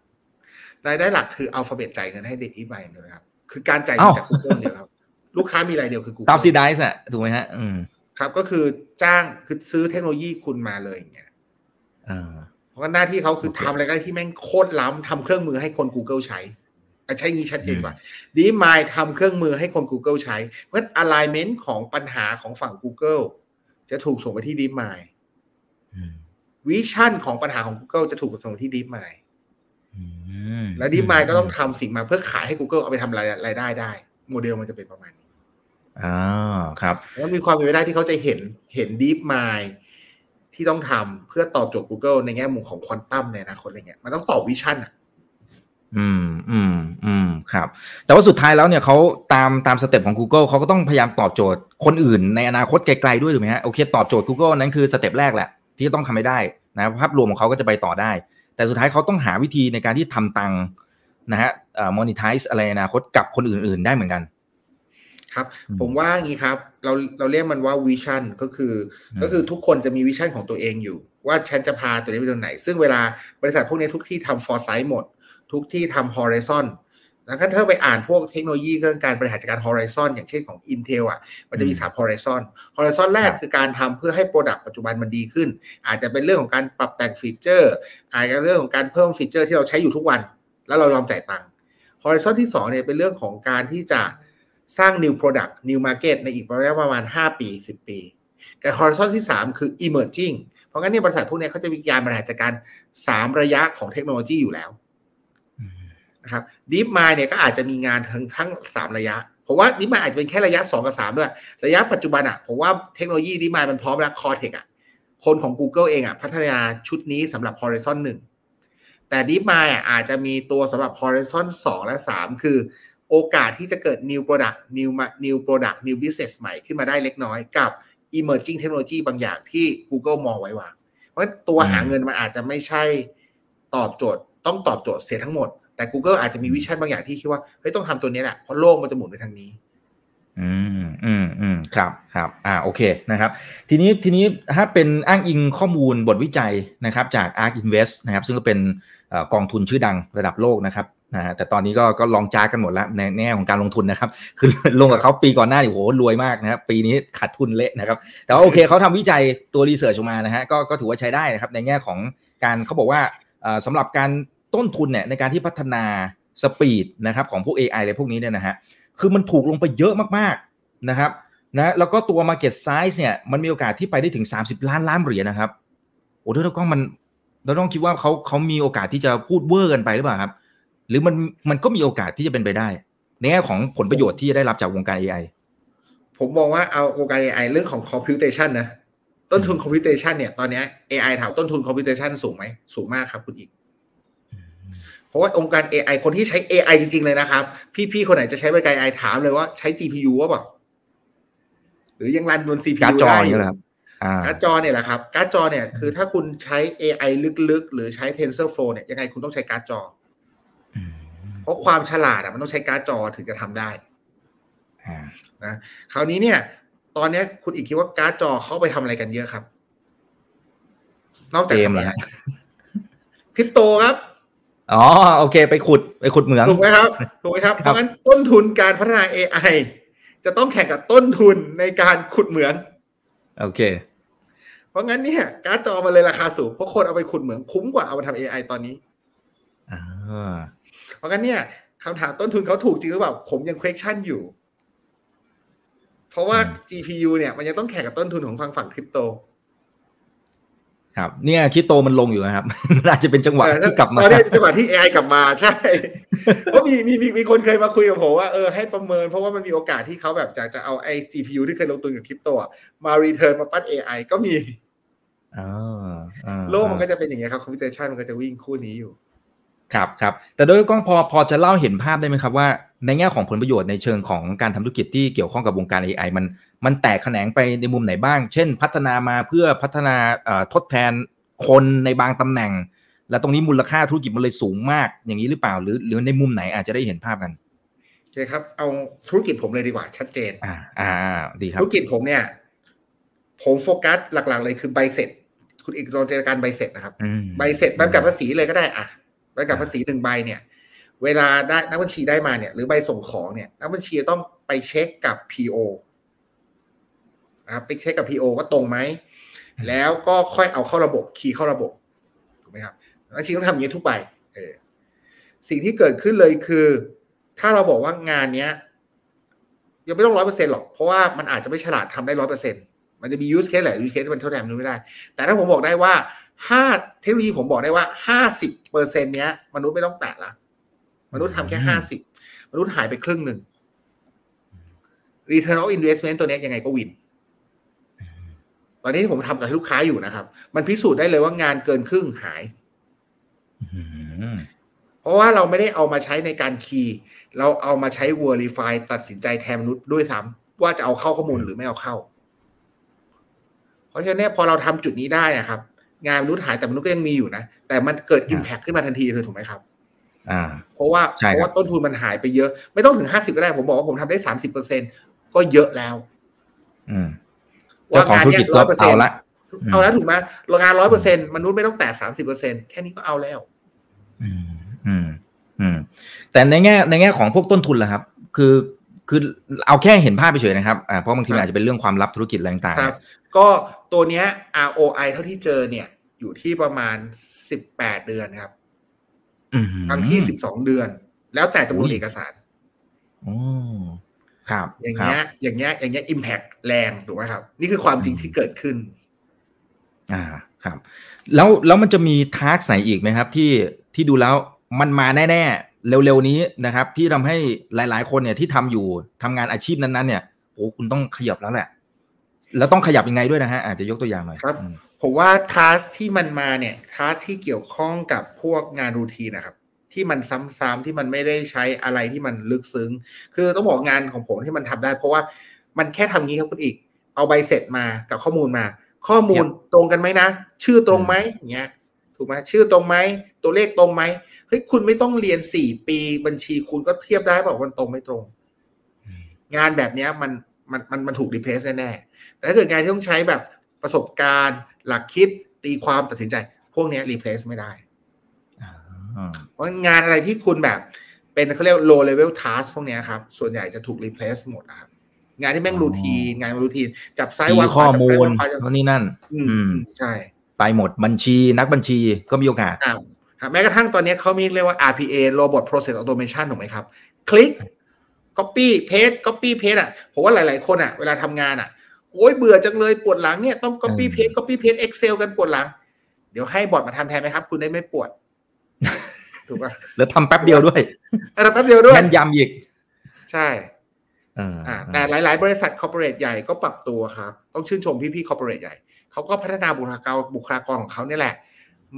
รายได้หลักคือ Alphabet จ่ายเงินให้ DeepMind นะครับ คือการจ่ายเงินจาก Google เดียวครับ ลูกค้ามีรายเดียวคือ Google subsi dize อะถูกไหมฮะ อืม ครับก็คือจ้างคือซื้อเทคโนโลยีคุณมาเลยอย่างเงี้ยเออเพราะว่าหน้าที่เขาคือโอเคทำอะไรก็ได้ที่แม่งโคตรล้ำทำเครื่องมือให้คน Google ใช้อะใช้งี้ชัดเจนอืมกว่าดีมายทำเครื่องมือให้คน Google ใช้ เพราะฉะนั้น alignment ของปัญหาของฝั่ง Google จะถูกส่งไปที่ดีมายอืมวิชั่นของปัญหาของ Google จะถูกส่งไปที่ดีมายอืมและดีมายก็ต้องทำสิ่งมาเพื่อขายให้ Google เอาไปทำรายรายได้ได้ โมเดลมันจะเป็นประมาณนี้ อ่าครับ แล้วมีความเป็นไปได้ที่เขาจะเห็นเห็น DeepMind ที่ต้องทำเพื่อตอบโจทย์ Google ในแง่มุมของควอนตัมในอนาคตอะไรเงี้ยมันต้องตอบ vision อะอืมอืมอืมครับ แต่ว่าสุดท้ายแล้วเนี่ยเขาตามตาม step ของ Google เขาก็ต้องพยายามตอบโจทย์คนอื่นในอนาคตไกลๆด้วยถูกไหมฮะโอเค ตอบโจทย์ Google นั้นคือ step แรกแหละ ที่จะต้องทำให้ได้นะภาพรวมของเขาก็จะไปต่อได้ แต่สุดท้ายเขาต้องหาวิธีในการที่ทำตังค์นะฮะเอ่อ monetize อะไรในอนาคตกับคนอื่น ๆ ได้เหมือนกัน ครับอืมผมว่าอย่างนี้ครับ เราเราเรียกมันว่า vision ก็คืออืมก็คือทุกคนจะมี vision ของตัวเองอยู่ ว่าฉันจะพาตัวนี้ไปตรงไหน ซึ่งเวลาบริษัทพวกนี้ทุกที่ทำ foresight หมด ทุกที่ทำ horizon แล้วก็ถ้าไปอ่านพวกเทคโนโลยีเรื่องการบริหารจัดการ horizon อย่างเช่นของ Intel อะ มันจะมีอืมสาม horizon horizon แรกครับคือการทำเพื่อให้ product ปัจจุบันมันดีขึ้น อาจจะเป็นเรื่องของการปรับแต่ง feature อาจจะเรื่องของการเพิ่ม feature ที่เราใช้อยู่ทุกวัน แล้วเรายอมจ่ายตังค์ horizon ที่สองเนี่ยเป็นเรื่องของการที่จะ สร้าง new product new market ในอีกระยะประมาณ 5 ปี 10 ปีแต่ horizon ที่ 3 คือ emerging เพราะงั้นเนี่ยบริษัทพวกเนี้ยเขาจะมีการบริหารจัดการ 3 ระยะของเทคโนโลยีอยู่แล้วอืมนะครับ Deep Mind เนี่ยก็อาจจะมีงานทั้งทั้ง 3 ระยะผมว่า Deep Mind อาจจะเป็นแค่ระยะ 2 กับ 3 ด้วย ระยะปัจจุบันอะผมว่าเทคโนโลยี Deep Mind มันพร้อมแล้ว Cortex อะคนของ Google เองอะพัฒนาชุดนี้สำหรับ Horizon 1 แต่ Deep Mind อะอาจจะมีตัวสำหรับ Horizon 2 และ 3 คือ โอกาสที่จะเกิด new product new new product new business ใหม่ขึ้นมาได้เล็กน้อยกับ emerging technology บางอย่างที่ Google มองไว้วาง เพราะตัวหาเงินมันอาจจะไม่ใช่ตอบโจทย์ต้องตอบโจทย์เสียทั้งหมด แต่ Google อาจจะมีวิชั่นบางอย่างที่คิดว่าเฮ้ยต้องทำตัวนี้แหละเพราะโลกมันจะหมุนไปทางนี้ อืมอืมอืมครับครับอ่าโอเคนะครับ ทีนี้ทีนี้ถ้าเป็นอ้างอิงข้อมูลบทวิจัยนะครับจาก ARK Invest นะครับ ซึ่งก็เป็นกองทุนชื่อดังระดับโลกนะครับ นะฮะแต่ตอนนี้ก็ก็ร้องจ้ากันหมดแล้วในแง่ของการลงทุนนะครับ คือลงกับเขาปีก่อนหน้านี่โหรวยมากนะครับปีนี้ขาดทุนเละนะครับ แต่ว่าโอเคเขาทำวิจัยตัว research ออกมานะฮะก็ก็ถือว่าใช้ได้นะครับในแง่ของการเขาบอกว่าเอ่อสำหรับการต้นทุนเนี่ยในการที่พัฒนา speed นะครับของพวก AI อะไรพวกนี้เนี่ยนะฮะคือมันถูกลงไปเยอะมากๆนะครับนะแล้วก็ตัว Market Size เนี่ยมันมีโอกาสที่ไปได้ถึง 30 ล้านล้านเหรียญนะครับโอ้ด้วยแล้วก็มันเราต้องคิดว่าเขาเขามีโอกาสที่จะพูดเวอร์กันไปหรือเปล่าครับ หรือมันมันก็มีโอกาสที่จะเป็นไปได้ ในแง่ของผลประโยชน์ที่จะได้รับจากวงการ AI ผมมองว่าเอาวงการ AI เรื่องของ computation นะ ต้นทุน computation เนี่ย ตอนเนี้ย AI ถามต้นทุน computation สูงไหม สูงมากครับคุณอีก เพราะว่าองค์การ AI คนที่ใช้ AI จริง ๆ เลยนะครับ พี่ๆ คนไหนจะใช้บริการ AI ถามเลยว่าใช้ GPU หรือเปล่า หรือยัง run บน CPU การ์ดจอได้อย่างเงี้ยเหรอครับอ่าการ์ดจอเนี่ยแหละครับ การ์ดจอเนี่ย คือถ้าคุณใช้ AI ลึกๆ หรือใช้ TensorFlow เนี่ย ยังไงคุณต้องใช้การ์ดจออืม เพราะความฉลาดอะมันต้องใช้การ์ดจอถึงจะทำได้อ่านะคราวนี้เนี่ย ตอนเนี้ยคุณอิกคิดว่าการ์ดจอเข้าไปทำอะไรกันเยอะครับ นอกจากเกมทำเหรอ AI ฮะคริปโตครับอ๋อโอเค ไปขุดไปขุดเหมืองถูกไหมครับถูกไหมครับครับเพราะงั้นต้นทุนการพัฒนา AI จะต้องแข่งกับต้นทุนในการขุดเหมืองโอเค เพราะงั้นเนี่ยการ์ดจอมันเลยราคาสูงเพราะคนเอาไปขุดเหมืองคุ้มกว่าเอามาทำ AI ตอนนี้อ่า เพราะงั้นเนี่ยคำถามต้นทุนเขาถูกจริงหรือเปล่าผมยัง question อยู่ เพราะว่า GPU เนี่ย มันยังต้องแข่งกับต้นทุนของฝั่งฝั่งคริปโต ครับ เนี่ยคริปโตมันลงอยู่นะครับอาจจะเป็นจังหวะที่กลับมาตอนนี้จังหวะที่ AI กลับมาใช่เพราะมีมีมีมีคนเคยมาคุยกับผมว่าเออให้ประเมิน เพราะว่ามันมีโอกาสที่เขาแบบจะจะเอาไอ้ GPU ที่เคยลงทุนกับคริปโตอะมา return มาปั้น AI ก็มีอ๋ออ่าโลกมันก็จะเป็นอย่างเงี้ยครับ computation มันก็จะวิ่งคู่นี้อยู่ ครับครับแต่โดยกล้องพอพอจะเล่าเห็นภาพได้ไหมครับว่า ในแง่ของผลประโยชน์ในเชิงของการทำธุรกิจที่เกี่ยวข้องกับวงการ AI มันมันแตกแขนงไปในมุมไหนบ้าง เช่น พัฒนามาเพื่อพัฒนาเอ่อทดแทนคนในบางตำแหน่ง และตรงนี้มูลค่าธุรกิจมันเลยสูงมากอย่างนี้หรือเปล่าหรือหรือในมุมไหนอาจจะได้เห็นภาพกันโอเคครับ เอาธุรกิจผมเลยดีกว่าชัดเจน อ่า อ่าอ่าดีครับธุรกิจผมเนี่ย ผมโฟกัสหลักๆ เลยคือใบเสร็จ คุณอีกลองจินตนาการใบเสร็จนะครับอืมใบเสร็จใบกำกับภาษีเลยก็ได้อะ ใบกำกับภาษีหนึ่งใบเนี่ย เวลาได้นักบัญชีได้มาเนี่ย หรือใบส่งของเนี่ยนักบัญชีต้องไปเช็คกับ PO นะครับไปเช็คกับ PO ว่าตรงไหม แล้วก็ค่อยเอาเข้าระบบคีย์เข้าระบบถูกไหมครับนักบัญชีต้องทำอย่างนี้ทุกใบเออสิ่งที่เกิดขึ้นเลยคือ ถ้าเราบอกว่างานเนี้ยยังไม่ต้องร้อยเปอร์เซ็นหรอก เพราะว่ามันอาจจะไม่ฉลาดทำได้ร้อยเปอร์เซ็นมันจะมี use case หละ use case ที่มันเท่าแทนมนุษย์ไม่ได้ แต่ถ้าผมบอกได้ว่า ห้าเทคโนโลยีผมบอกได้ว่าห้าสิบเปอร์เซ็นเนี้ย มนุษย์ไม่ต้องแตะละมนุษย์ทำแค่ห้าสิบมนุษย์หายไปครึ่งหนึ่ง return of investment ตัวเนี้ยยังไงก็วิน ตอนนี้ที่ผมทำกับลูกค้าอยู่นะครับ มันพิสูจน์ได้เลยว่างานเกินครึ่งหายอืมเพราะว่าเราไม่ได้เอามาใช้ในการคีย์ เราเอามาใช้ verify ตัดสินใจแทนมนุษย์ด้วยซ้ำว่าจะเอาเข้าข้อมูลหรือไม่เอาเข้า เพราะฉะนั้นเนี่ยพอเราทำจุดนี้ได้นะครับ งานมนุษย์หายแต่มนุษย์ก็ยังมีอยู่นะ แต่มันเกิด impact ขึ้นมาทันทีเลยถูกไหมครับอ่าเพราะว่าใช่ครับเพราะว่าต้นทุนมันหายไปเยอะ ไม่ต้องถึงห้าสิบก็ได้ ผมบอกว่าผมทำได้สามสิบเปอร์เซ็นก็เยอะแล้ว อืมเจ้าของธุรกิจก็เอาละอืมเอาแล้วถูกไหมโรงงานร้อยเปอร์เซ็นมนุษย์ไม่ต้องแตะสามสิบเปอร์เซ็นแค่นี้ก็เอาแล้ว อืมอืมอืมแต่ในแง่ในแง่ของพวกต้นทุนล่ะครับ คือ คือเอาแค่เห็นภาพไปเฉยนะครับอ่าเพราะบางทีครับมันอาจจะเป็นเรื่องความลับธุรกิจอะไรต่างครับก็ตัวเนี้ย ROI เท่าที่เจอเนี่ย อยู่ที่ประมาณสิบแปดเดือนครับๆอืมบางที่สิบสองเดือน แล้วแต่จำนวนอุ้ยเอกสารโอ้ครับ อย่างครับเงี้ย อย่างเงี้ย อย่างเงี้ย impact แรงถูกไหมครับ นี่คือความจริงที่เกิดขึ้น อ่าครับ แล้วแล้วมันจะมีทาร์กไหนอีกไหมครับ ที่ที่ดูแล้วมันมาแน่ ๆ เร็วๆนี้นะครับ ที่ทำให้หลายๆ คนเนี่ยที่ทำอยู่ทำงานอาชีพนั้นๆเนี่ยโอ้คุณต้องขยับแล้วแหละ แล้วต้องขยับยังไงด้วยนะฮะอาจจะยกตัวอย่างหน่อยครับอืมผมว่าทัสที่มันมาเนี่ยทัสที่เกี่ยวข้องกับพวกงานรูทีนนะครับ ที่มันซ้ำๆที่มันไม่ได้ใช้อะไรที่มันลึกซึ้ง คือต้องบอกงานของผมที่มันทำได้ เพราะว่ามันแค่ทำงี้ครับคุณอีก เอาใบเสร็จมากับข้อมูลมา ข้อมูลตรงกันไหมนะชื่อตรงไหมอย่างเงี้ยถูกไหมชื่อตรงไหมตัวเลขตรงไหม เฮ้ยคุณไม่ต้องเรียนสี่ปีบัญชีคุณก็เทียบได้บอกว่ามันตรงไม่ตรง งานแบบเนี้ยมันมันมันมันถูกรีเพลซแน่ๆแต่ถ้าเกิดงานที่ต้องใช้แบบประสบการณ์ หลักคิดตีความตัดสินใจ พวกเนี้รีเพลซไม่ได้อ่าเพราะงานอะไรที่คุณแบบ เป็นเขาเรียก low level task พวกเนี้ยครับ ส่วนใหญ่จะถูก replace หมดอะครับงานที่แม่งรูทีนงานรูทีนจับซ้ายตีวางขข้อวาจับมูซ้ายลวางขวาจับโน่นนี่นั่นอืมอืมใช่ ไปหมดบัญชีนักบัญชีก็มีโอกาสอ่าครับ แม้กระทั่งตอนนี้เขามีเรียกว่า RPA Robot Process Automation ถูกไหมครับ คลิก copy paste copy paste อะผมว่าหลาย ๆ คนอะเวลาทำงานอะโอ้ยเบื่อจังเลยปวดหลังเนี่ยต้อง copy อืม paste copy paste Excel กันปวดหลัง เดี๋ยวให้บอทมาทำแทนไหมครับ คุณได้ไม่ปวดถูกป่ะแล้วทำแป๊บเดียวด้วยเออแป๊บเดียวด้วยแม่นยำอีก ใช่เอออ่าแต่หลาย ๆ บริษัท corporate ใหญ่ก็ปรับตัวครับ ต้องชื่นชมพี่ๆ corporate ใหญ่เขาก็พัฒนาบุคลากรบุคลากรของเขาเนี่ยแหละ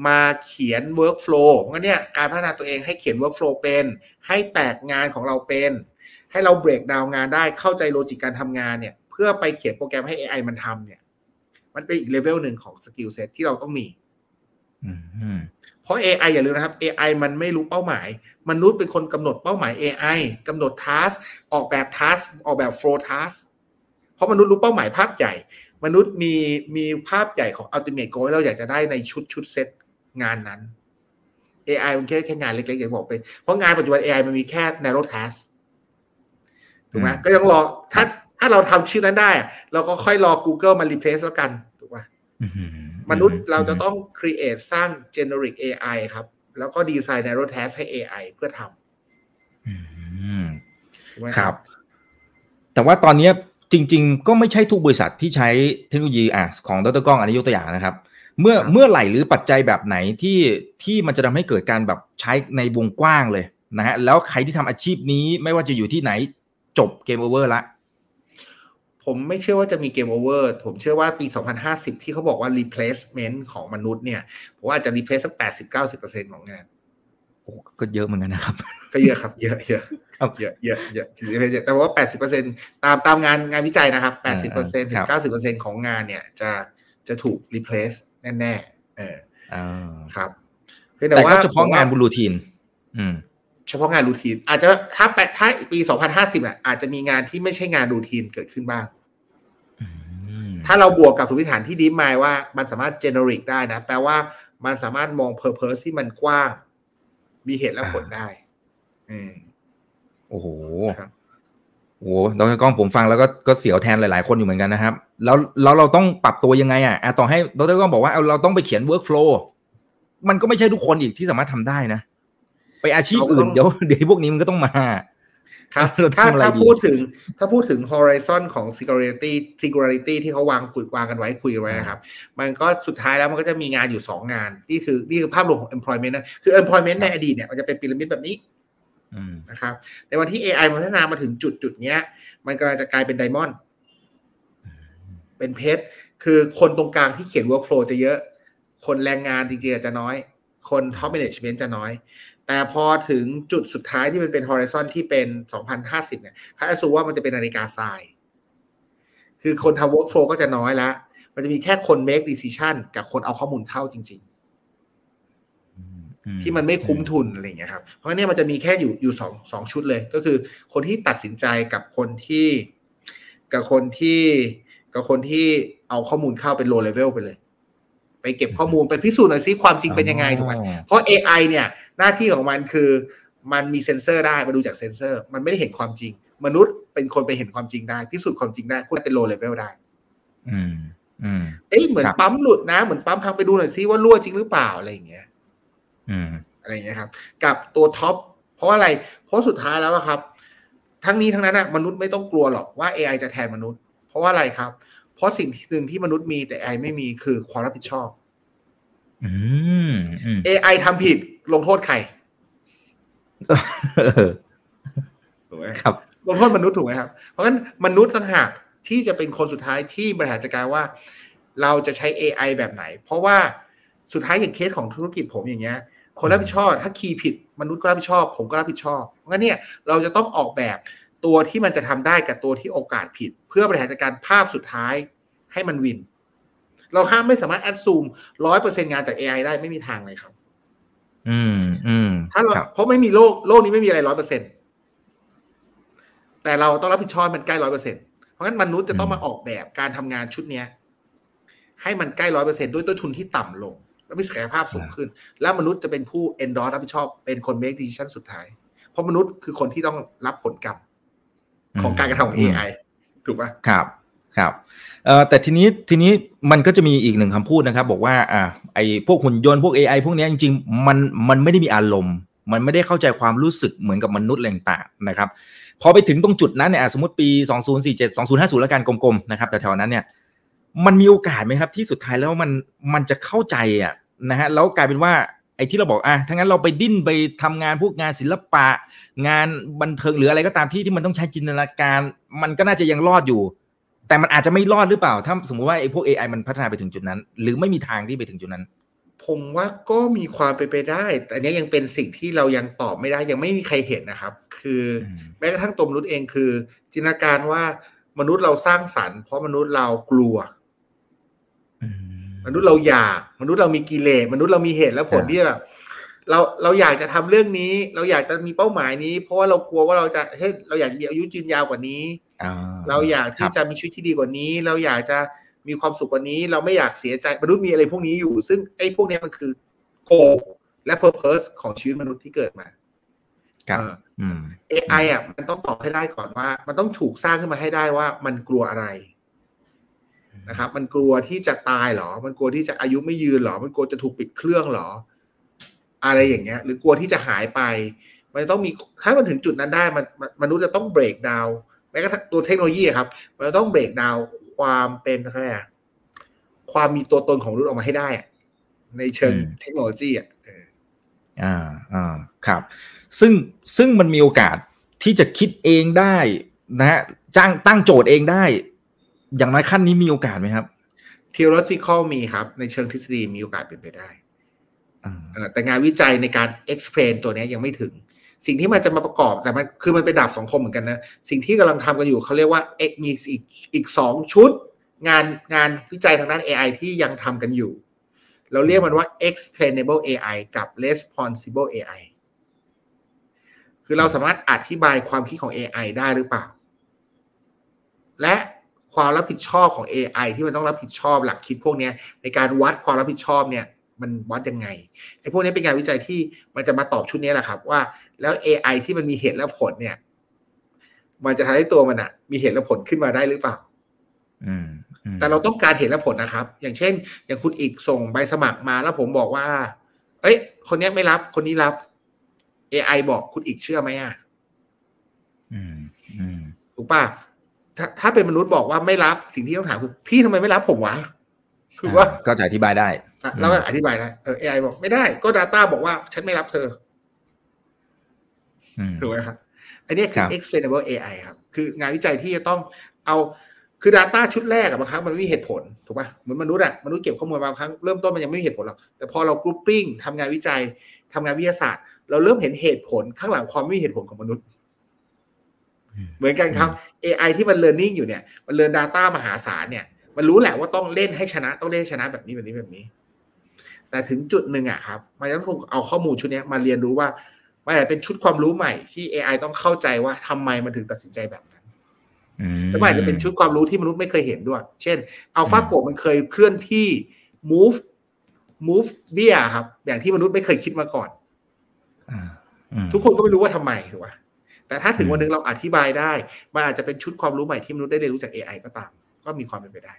มาเขียน workflow งั้นเนี่ยการพัฒนาตัวเองให้เขียน workflow เป็น ให้แตกงานของเราเป็น ให้เรา break down งานได้เข้าใจ logic การทำงานเนี่ย เพื่อไปเขียนโปรแกรมให้ AI มันทำเนี่ย มันเป็นอีกเลเวลหนึ่งของ skill set ที่เราต้องมีอืมเพราะ AI อย่าลืมนะครับ AI มันไม่รู้เป้าหมาย มนุษย์เป็นคนกำหนดเป้าหมาย AI กำหนด task ออกแบบ task ออกแบบ flow task เพราะมนุษย์รู้เป้าหมายภาพใหญ่ มนุษย์มีมีภาพใหญ่ของ ultimate goal ที่เราอยากจะได้ในชุดชุดเซต งานนั้น AI มันแค่แค่งานเล็กๆอย่างที่บอกไป เพราะงานปัจจุบัน AI มันมีแค่ narrow task ถูกไหมอืมก็ยังรอถ้าถ้าเราทำชื่อนั้นได้อะเราก็ค่อยรอ Google มา replace แล้วกัน ถูกป่ะอืมนุษย์เราจะต้อง create สร้าง generic AI ครับ แล้วก็ design narrow task ให้ AI เพื่อทอืมำถูกไหมครับ แต่ว่าตอนเนี้ยจริง ๆ ก็ไม่ใช่ทุกบริษัทที่ใช้เทคโนโลยีอะของดร.กล้องอันนี้ยกตัวอย่างนะครับ เมื่อเมื่อไหร่หรือปัจจัยแบบไหนที่ที่มันจะทำให้เกิดการแบบใช้ในวงกว้างเลยนะฮะแล้วใครที่ทำอาชีพนี้ไม่ว่าจะอยู่ที่ไหนจบ game over ละผมไม่เชื่อว่าจะมี game over ผมเชื่อว่าปี 2050 ที่เขาบอกว่า replacement ของมนุษย์เนี่ย ผมว่าจะ replace สัก 80-90%ของงาน โอ้ก็เยอะเหมือนกันนะครับ ก็เยอะครับ เยอะเยอะครับเยอะเยอะเยอะเยอะแต่ว่า 80%ตามตามงานงานวิจัยนะครับ 80%ถึครังบ90%ของงานเนี่ยจะจะถูก replace แน่ๆเอออ่าครับเพียงแต่แต่ว่าก็เฉพาะงานผมบุว่รูทีน อืม เฉพาะงานรูทีน อาจจะถ้าแปถ้าปี2050อะอาจจะมีงานที่ไม่ใช่งานรูทีนเกิดขึ้นบ้างอืมถ้าเราบวกกับสมมติฐานที่ดีมายว่ามันสามารถ generic ได้นะ แปลว่ามันสามารถมอง purpose ที่มันกว้าง มีเหตุและผลได้ อืมโอ้โหครับ โอ้โหดรกล้องผมฟังแล้วก็ก็เสียวแทนหลายๆ คนอยู่เหมือนกันนะครับ แล้วแล้วเราต้องปรับตัวยังไงอะอะต่อให้ดรกล้องบอกว่าเอาเราต้องไปเขียน workflow มันก็ไม่ใช่ทุกคนอีกที่สามารถทำได้นะ ไปอาชีพอื่นเดี๋ยวเดี๋ยวพวกนี้มันก็ต้องมา ครับเราถ้าทำอะไรถ้าดีพูดถึง ถ้าพูดถึง horizon ของ security security ที่เขาวางกุดวางกันไว้คุยกันไว้นะครับ มันก็สุดท้ายแล้วมันก็จะมีงานอยู่สองงาน นี่คือนี่คือภาพรวมของ employment นะคือ employment ในอดีตเนี่ยมันจะเป็นพีระมิดแบบนี้อืม นะครับในวันที่ AI มันพัฒนามาถึงจุดจุดเนี้ยมันกำลังจะกลายเป็นไดมอนด์เป็นเพชรคือคนตรงกลางที่เขียน workflow จะเยอะ คนแรงงานจริงๆอาจจะน้อย คน top management จะน้อย แต่พอถึงจุดสุดท้ายที่มันเป็น horizon ที่เป็น 2050 เนี่ยเขาจะสูว่ามันจะเป็นนาฬิกาทราย คือคนทำ workflow ก็จะน้อยแล้ว มันจะมีแค่คน make decision กับคนเอาข้อมูลเข้าจริง ๆ ที่มันไม่คุ้มทุนอะไรอย่างเงี้ยครับ เพราะงั้นเนี่ยมันจะมีแค่อยู่อยู่สองสองชุดเลย ก็คือ คนที่ตัดสินใจกับคนที่ กับคนที่กับคนที่เอาข้อมูลเข้าเป็น low level ไปเลย ไปเก็บข้อมูลไปพิสูจน์หน่อยซิความจริงเป็นยังไงถูกไหมเพราะ AI เนี่ย หน้าที่ของมันคือ มันมีเซ็นเซอร์ได้มาดูจากเซ็นเซอร์ มันไม่ได้เห็นความจริง มนุษย์เป็นคนไปเห็นความจริงได้พิสูจน์ความจริงได้พูดเป็น low level ได้ อืมอืมเอ้ยเหมือนครับปั๊มหลุดนะ เหมือนปั๊มพังไปดูหน่อยซิว่ารั่วจริงหรือเปล่าอะไรอย่างเงี้ย อืมอะไรอย่างเงี้ยครับ กับตัวท็อปเพราะอะไร เพราะสุดท้ายแล้วอะครับ ทั้งนี้ทั้งนั้นอะมนุษย์ไม่ต้องกลัวหรอกว่า AI จะแทนมนุษย์ เพราะว่าอะไรครับ เพราะสิ่งหนึ่งที่มนุษย์มีแต่ AI ไม่มีคือความรับผิดชอบอืมอืม AI ทำผิดลงโทษใครเออถูกไหมครับลงโทษมนุษย์ถูกไหมครับ เพราะฉะนั้นมนุษย์ต่างหากที่จะเป็นคนสุดท้ายที่บริหารจัดการว่า เราจะใช้ AI แบบไหน เพราะว่าสุดท้ายอย่างเคสของธุรกิจผมอย่างเงี้ย คนรับผิดชอบ ถ้าคีย์ผิดมนุษย์ก็รับผิดชอบ ผมก็รับผิดชอบ เพราะงั้นเนี่ยเราจะต้องออกแบบตัวที่มันจะทำได้กับตัวที่โอกาสผิด เพื่อบริหารจัดการภาพสุดท้ายให้มันวิน เราห้ามไม่สามารถแอดซูมร้อยเปอร์เซ็นงานจาก AI ได้ไม่มีทางเลยครับ อืมอืมถ้าเราครับเพราะไม่มีโลกโลกนี้ไม่มีอะไรร้อยเปอร์เซ็นแต่เราต้องรับผิดชอบมันใกล้ร้อยเปอร์เซ็นเพราะงั้นมนุษย์จะต้องมาออกแบบการทำงานชุดเนี้ยให้มันใกล้ร้อยเปอร์เซ็นด้วยต้นทุนที่ต่ำลง และมีศักยภาพสูงขึ้น แล้วมนุษย์จะเป็นผู้ endorse รับผิดชอบ เป็นคน make decision สุดท้าย เพราะมนุษย์คือคนที่ต้องรับผลกรรมของการกระทำของ AI ถูกปะครับครับเอ่อแต่ทีนี้ทีนี้มันก็จะมีอีกหนึ่งคำพูดนะครับ บอกว่าอ่าไอพวกหุ่นยนต์พวก AI พวกเนี้ยจริงๆมันมันไม่ได้มีอารมณ์ มันไม่ได้เข้าใจความรู้สึกเหมือนกับมนุษย์อะไรต่างๆนะครับ พอไปถึงตรงจุดนั้นเนี่ยอะสมมติปี 2047 2050 แล้วกันกลมๆนะครับแต่แถวๆนั้นเนี่ย มันมีโอกาสไหมครับ ที่สุดท้ายแล้วมันมันจะเข้าใจอะนะฮะแล้วกลายเป็นว่าไอ้ที่เราบอกอะถ้างั้นเราไปดิ้นไปทำงานพวกงานศิลปะ งานบันเทิงหรืออะไรก็ตามที่ที่มันต้องใช้จินตนาการ มันก็น่าจะยังรอดอยู่ แต่มันอาจจะไม่รอดหรือเปล่า ถ้าสมมุติว่าไอ้พวก AI มันพัฒนาไปถึงจุดนั้น หรือไม่มีทางที่ไปถึงจุดนั้นผมว่าก็มีความเป็นไปได้ แต่อันเนี้ยยังเป็นสิ่งที่เรายังตอบไม่ได้ ยังไม่มีใครเห็นนะครับ คืออมแม้กระทั่งตัวมนุษย์เองคือ จินตนาการว่ามนุษย์เราสร้างสรรค์เพราะมนุษย์เรากลัวอื มนุษย์เราอยากมนุษย์เรามีกิเลสมนุษย์เรามีเหตุและผลครับที่แบบเราเราอยากจะทำเรื่องนี้ เราอยากจะมีเป้าหมายนี้ เพราะว่าเรากลัวว่าเราจะเฮ้ยเราอยากมีอายุยืนยาวกว่านี้อ่เราอยากคที่รับจะมีชีวิตที่ดีกว่านี้ เราอยากจะมีความสุขกว่านี้ เราไม่อยากเสียใจมนุษย์มีอะไรพวกนี้อยู่ ซึ่งไอ้พวกเนี้ยมันคือโกและ purpose ของชีวิตมนุษย์ที่เกิดมาครับเอออืม AI อะมันต้องตอบให้ได้ก่อนว่า มันต้องถูกสร้างขึ้นมาให้ได้ว่ามันกลัวอะไร นะครับ มันกลัวที่จะตายเหรอ มันกลัวที่จะอายุไม่ยืนเหรอ มันกลัวจะถูกปิดเครื่องเหรอ อะไรอย่างเงี้ย หรือกลัวที่จะหายไป มันต้องมีถ้ามันถึงจุดนั้นได้มันมันมนุษย์จะต้องเบรกดาวแม้กระทั่งตัวเทคโนโลยีครับ มันต้องเบรกดาวความเป็นอะไรความมีตัวตนของมนุษย์ออกมาให้ได้ในเชิงเทคโนโลยีอะอ่าอ่าครับ ซึ่งซึ่งมันมีโอกาสที่จะคิดเองได้นะฮะจ้างตั้งโจทย์เองได้ อย่างน้อยขั้นนี้มีโอกาสไหมครับ theoretical มีครับ ในเชิงทฤษฎีมีโอกาสเป็นไปได้แต่งานวิจัยในการ explain ตัวนี้ยังไม่ถึง สิ่งที่มันจะมาประกอบแต่มันคือมันเป็นดาบสองคมเหมือนกันนะ สิ่งที่กำลังทำกันอยู่เขาเรียกว่ามีอีกอีกสองชุด งานงานวิจัยทางด้าน AI ที่ยังทำกันอยู่ เราเรียกมันว่า explainable AI กับ responsible AI คือเราสามารถอธิบายความคิดของ AI ได้หรือเปล่า และ ความรับผิดชอบของ AI ที่มันต้องรับผิดชอบหลักคิดพวกนี้ในการวัดความรับผิดชอบเนี่ยมันวัดยังไงไอ้พวกนี้เป็นงานวิจัยที่มันจะมาตอบชุดนี้แหละครับ ว่าแล้ว AI ที่มันมีเหตุและผลเนี่ย มันจะทำให้ตัวมันอะมีเหตุและผลขึ้นมาได้หรือเปล่าแต่เราต้องการเหตุและผลนะครับ อย่างเช่น อย่างคุณอีกส่งใบสมัครมาแล้วผมบอกว่า เอ้ย คนนี้ไม่รับ คนนี้รับ AI บอกคุณอีกเชื่อไหมอะถูกป่ะ ถ้าถ้าเป็นมนุษย์บอกว่าไม่รับสิ่งที่ต้องถามคือพี่ทำไมไม่รับผมวะคือว่าก็จะอธิบายได้แล้วก็อธิบายได้เออ AI บอกไม่ได้ ก็ Data บอกว่าฉันไม่รับเธอถูกไหมครับอันนี้คือ explainable AI ครับ คืองานวิจัยที่จะต้องเอาคือ Data ชุดแรกอะบางครั้งมันไม่มีเหตุผลถูกป่ะเหมือนมนุษย์อะมนุษย์เก็บข้อมูลบางครั้งเริ่มต้นมันยังไม่มีเหตุผลหรอกแต่พอเรากรุ๊ปปิ้งทำงานวิจัยทำงานวิทยาศาสตร์ เราเริ่มเห็นเหตุผลข้างหลังความไม่มีเหตุผลของมนุษย์ เหมือนกันครับ AI ที่มัน learning อยู่เนี่ย มันเรียน Data มหาศาลเนี่ย มันรู้แหละว่าต้องเล่นให้ชนะ ต้องเล่นชนะแบบนี้แบบนี้แบบนี้ แต่ถึงจุดหนึ่งอะครับ มันต้องเอาข้อมูลชุดนี้มาเรียนรู้ว่ามันเป็นชุดความรู้ใหม่ที่ AI ต้องเข้าใจว่าทำไมมันถึงตัดสินใจแบบนั้นแล้วมันอาจจะเป็นชุดความรู้ที่มนุษย์ไม่เคยเห็นด้วย เช่น อัลฟาโกมันเคยเคลื่อนที่ move move เบี้ยครับ อย่างที่มนุษย์ไม่เคยคิดมาก่อน ทุกคนก็ไม่รู้ว่าทำไมถูกไหม แต่ถ้าถึงวันนึงเราอธิบายได้ มันอาจจะเป็นชุดความรู้ใหม่ที่มนุษย์ได้เรียนรู้จาก AI ก็ตาม ก็มีความเป็นไปได้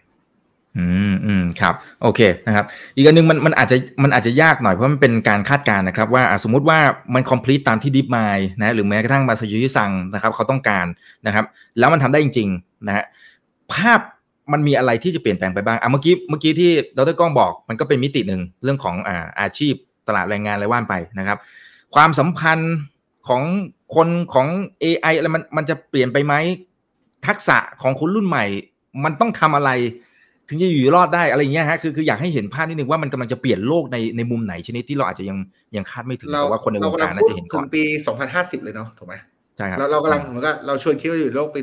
อืมอืมครับโอเคนะครับ อีกอันนึงมันมันอาจจะมันอาจจะยากหน่อยเพราะมันเป็นการคาดการณ์นะครับ ว่าสมมุติว่ามัน complete ตามที่ Deep Mind นะหรือแม้กระทั่งมาซายุยิซังนะครับ เขาต้องการนะครับ แล้วมันทำได้จริง ๆ นะฮะภาพมันมีอะไรที่จะเปลี่ยนแปลงไปบ้างอะเมื่อกี้เมื่อกี้ที่ดรก้องบอกมันก็เป็นมิติหนึ่งเรื่องของอ่าอาชีพตลาดแรงงานอะไรว่านไปนะครับ ความสัมพันธ์ของ คนของ AI อะไรมันมันจะเปลี่ยนไปไหมทักษะของคนรุ่นใหม่ มันต้องทำอะไร ถึงจะอยู่รอดได้อะไรเงี้ยฮะคือคืออยากให้เห็นภาพนิดนึงว่ามันกำลังจะเปลี่ยนโลกในในมุมไหนชนิดที่เราอาจจะยังยังคาดไม่ถึงแต่ว่าคนในวงการน่าจะเห็นก่อนปี 2050 เลยเนาะถูกไหมใช่ครับเราเรากำลังเหมือนกับเราชวนคิดว่าอยู่โลกปี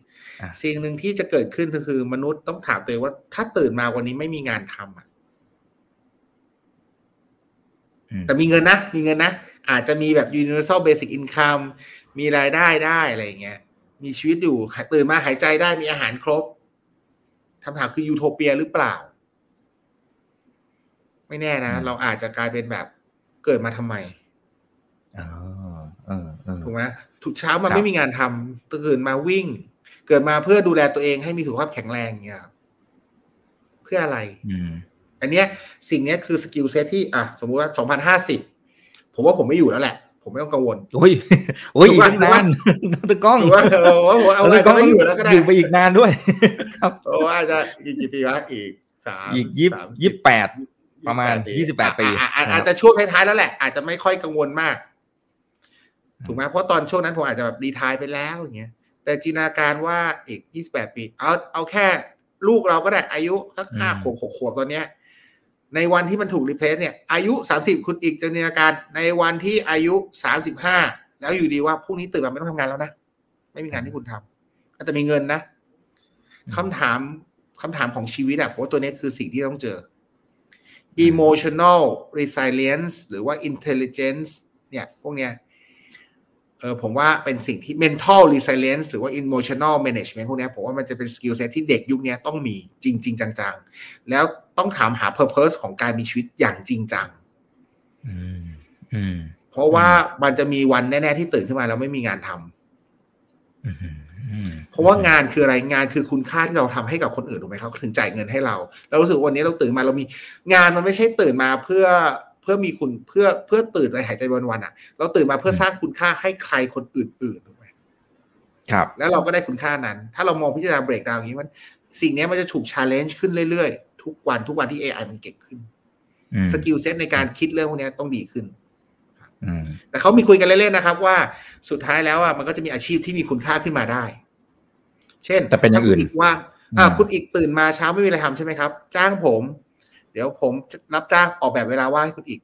2050 สิ่งหนึ่งที่จะเกิดขึ้นก็คือ มนุษย์ต้องถามตัวเองว่า ถ้าตื่นมาวันนี้ไม่มีงานทำอะแต่มีเงินนะมีเงินนะ อาจจะมีแบบ universal basic income มีรายได้ได้อะไรเงี้ย มีชีวิตอยู่ตื่นมาหายใจได้มีอาหารครบคำถามคือยูโทเปียหรือเปล่า ไม่แน่นะ เราอาจจะกลายเป็นแบบเกิดมาทำไมถูกไหมทุกเช้ามันไม่มีงานทำตื่นมาวิ่ง เกิดมาเพื่อดูแลตัวเองให้มีสุขภาพแข็งแรงเงี้ยเพื่ออะไรอันเนี้ย สิ่งนี้คือ skill set ที่ อะ สมมุติว่าสองพันห้าสิบ ผมว่าผมไม่อยู่แล้วแหละ ผมไม่ต้องกังวลโอ้ยโอ้ยอีกนานตะก้องว่าเราว่าผมเอาอะไรก็ไม่อยู่แล้วก็ได้อยู่ไปอีกนานด้วย ครับโอ้อาจจะอีกกี่ปีวะอีกสามอีกยี่ยี่แปดประมาณยี่สิบแปดปีอาจจะช่วงท้ายๆแล้วแหละ อาจจะไม่ค่อยกังวลมาก ถูกไหมเพราะตอนช่วงนั้นผมอาจจะแบบรีทายไปแล้วอย่างเงี้ยแต่จินตนาการว่าอีกยี่สิบแปดปี เอาเอาแค่ลูกเราก็ได้อายุสักห้าขวบหกขวบตอนเนี้ย ในวันที่มันถูก replace เนี่ยอายุสามสิบคุณอิกจะเนียการในวันที่อายุสามสิบห้าแล้วอยู่ดีว่าพรุ่งนี้ตื่นมาไม่ต้องทำงานแล้วนะ ไม่มีงานที่คุณทำแต่มีเงินนะคำถามคำถามของชีวิตอะผมว่าตัวนี้คือสิ่งที่ต้องเจอ emotional resilience หรือว่า intelligence เนี่ยพวกเนี้ยเออผมว่าเป็นสิ่งที่ mental resilience หรือว่า emotional management พวกนี้ผมว่ามันจะเป็น skill set ที่เด็กยุคนี้ต้องมีจริง ๆ จัง ๆ แล้ว ต้องถามหา purpose ของการมีชีวิตอย่างจริงจังเพราะว่ามันจะมีวันแน่ ๆ ที่ตื่นขึ้นมาแล้วไม่มีงานทำเพราะว่างานคืออะไรงานคือคุณค่าที่เราทำให้กับคนอื่นถูกไหมครับถึงจ่ายเงินให้เราเรารู้สึกวันนี้เราตื่นมาเรามีงานมันไม่ใช่ตื่นมาเพื่อเพื่อมีคุณเพื่อเพื่อตื่นอะไรหายใจวันวันอะ เราตื่นมาเพื่อสร้างคุณค่าให้ใครคนอื่นๆถูกไหมครับ แล้วเราก็ได้คุณค่านั้น ถ้าเรามองพิจารณา break down อย่างนี้มัน สิ่งนี้มันจะถูก challenge ขึ้นเรื่อยๆ ทุกวันทุกวันที่ AI มันเก่งขึ้นอืม skill set ในการคิดเรื่องพวกนี้ต้องดีขึ้นอืมแต่เขามีคุยกันเล่นๆนะครับ ว่าสุดท้ายแล้วอะมันก็จะมีอาชีพที่มีคุณค่าขึ้นมาได้ เช่น แต่เป็นอย่างอื่นถ้คุณกว่าอ่าอืมคุณอิกตื่นมาเช้าไม่มีอะไรทำใช่ไหมครับ จ้างผม เดี๋ยวผมจะรับจ้างออกแบบเวลาว่างให้คุณอิก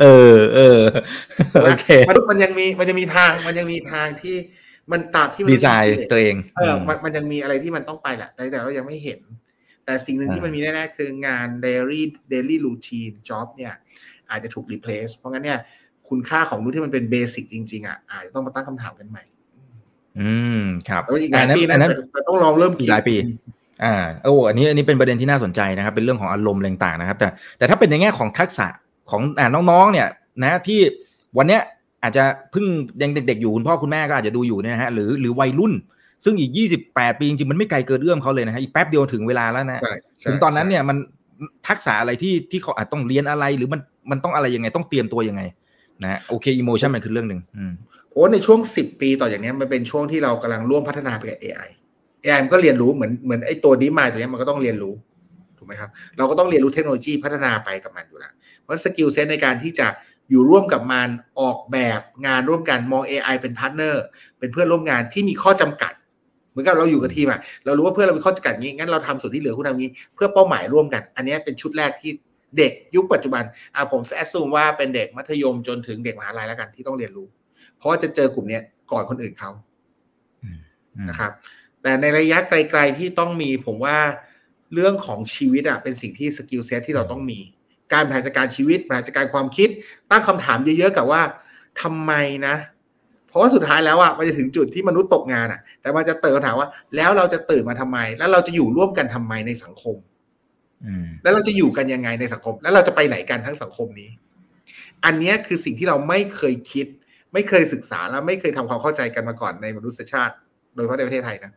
เออเออโอเคมนุษย์มันยังมีมันยังมีทาง มันยังมีทางที่มันตามที่มนุดีษย์ไซน์ตัวเอง เออมันมันยังมีอะไรที่มันต้องไปแหละแต่แต่เรายังไม่เห็น แต่สิ่งหนึ่งที่มันมีแน่ๆคืองาน daily daily routine job เนี่ย อาจจะถูก replace เพราะงั้นเนี่ยคุณค่าของมนุษย์ที่มันเป็นเบสิกจริงๆอะอาจจะต้องมาตั้งคำถามกันใหม่ อืมครับแล้วอีกหลายอันนั้นปีอันะนนั้นแต่แต่ต้องลองเริ่มอีคิดกหลายปีอ่าโอ้อันนี้อันนี้เป็นประเด็นที่น่าสนใจนะครับ เป็นเรื่องของอารมณ์อะไรต่างๆนะครับ แต่แต่ถ้าเป็นในแง่ของทักษะของอ่าน้องๆ เนี่ยนะที่วันเนี้ยอาจจะเพิ่งยังเด็กๆอยู่คุณพ่อคุณแม่ก็อาจจะดูอยู่เนี่ยนะฮะหรือหรือวัยรุ่น ซึ่งอีก 28 ปีจริงๆมันไม่ไกลเกินเอื้อมเขาเลยนะฮะอีกแป๊บเดียวถึงเวลาแล้วนะใช่ใช่ถึงตอนนั้นเนี่ยมันทักษะอะไรที่ที่เขาอาจต้องเรียนอะไรหรือมันมันต้องอะไรยังไงต้องเตรียมตัวยังไงนะฮะโอเคอิโมชันมันคือเรื่องหนึ่งอืมโอ้ในช่วงสิบปีต่อจากเนี้ยมันเป็นช่วงที่เรากำลังร่วมพัฒนาไปกับ AI AI มันก็เรียนรู้เหมือนเหมือนไอ้ตัวดีมายตัวเนี้ยมันก็ต้องเรียนรู้ถูกไหมครับ เราก็ต้องเรียนรู้เทคโนโลยีพัฒนาไปกับมันอยู่แล้วเพราะ skill set ในการที่จะอยู่ร่วมกับมันออกแบบงานร่วมกันมอง AI เป็น partner เป็นเพื่อนร่วมงานที่มีข้อจำกัดเห มือนกับเราอยู่กับทีมอะเรารู้ว่าเพื่อนเรามีข้อจำกัดงี้งั้นเราทำส่วนที่เหลือคุณทำงี้ เพื่อเป้าหมายร่วมกัน อันเนี้ยเป็นชุดแรกที่เด็กยุคปัจจุบันอะผม assume ว่าเป็นเด็กมัธยมจนถึงเด็กมหาลัยแล้วกันที่ต้องเรียนรู้ เพราะว่าจะเจอกลุ่มเนี้ยก่อนคนอื่นเขาอืมนะครับ แต่ในระยะไกล ๆที่ต้องมีผมว่าเรื่องของชีวิตอะเป็นสิ่งที่ skill set ที่เราต้องมี การบริหารจัดการชีวิตบริหารจัดการความคิด ตั้งคำถามเยอะๆกับว่าทำไมนะเพ ราะว่าสุดท้ายแล้วอะมันจะถึงจุดที่มนุษย์ตกงานอะแต่มันจะเติมคำถามว่า แล้วเราจะตื่นมาทำไม แล้วเราจะอยู่ร่วมกันทำไมในสังคมอืมแล้วเราจะอยู่กันยังไงในสังคม แล้วเราจะไปไหนกันทั้งสังคมนี้ อันเนี้ยคือสิ่งที่เราไม่เคยคิด ไม่เคยศึกษาและไม่เคยทำความเข้าใจกันมาก่อนในมนุษยชาติ โดยเฉพาะในประเทศไทยนะ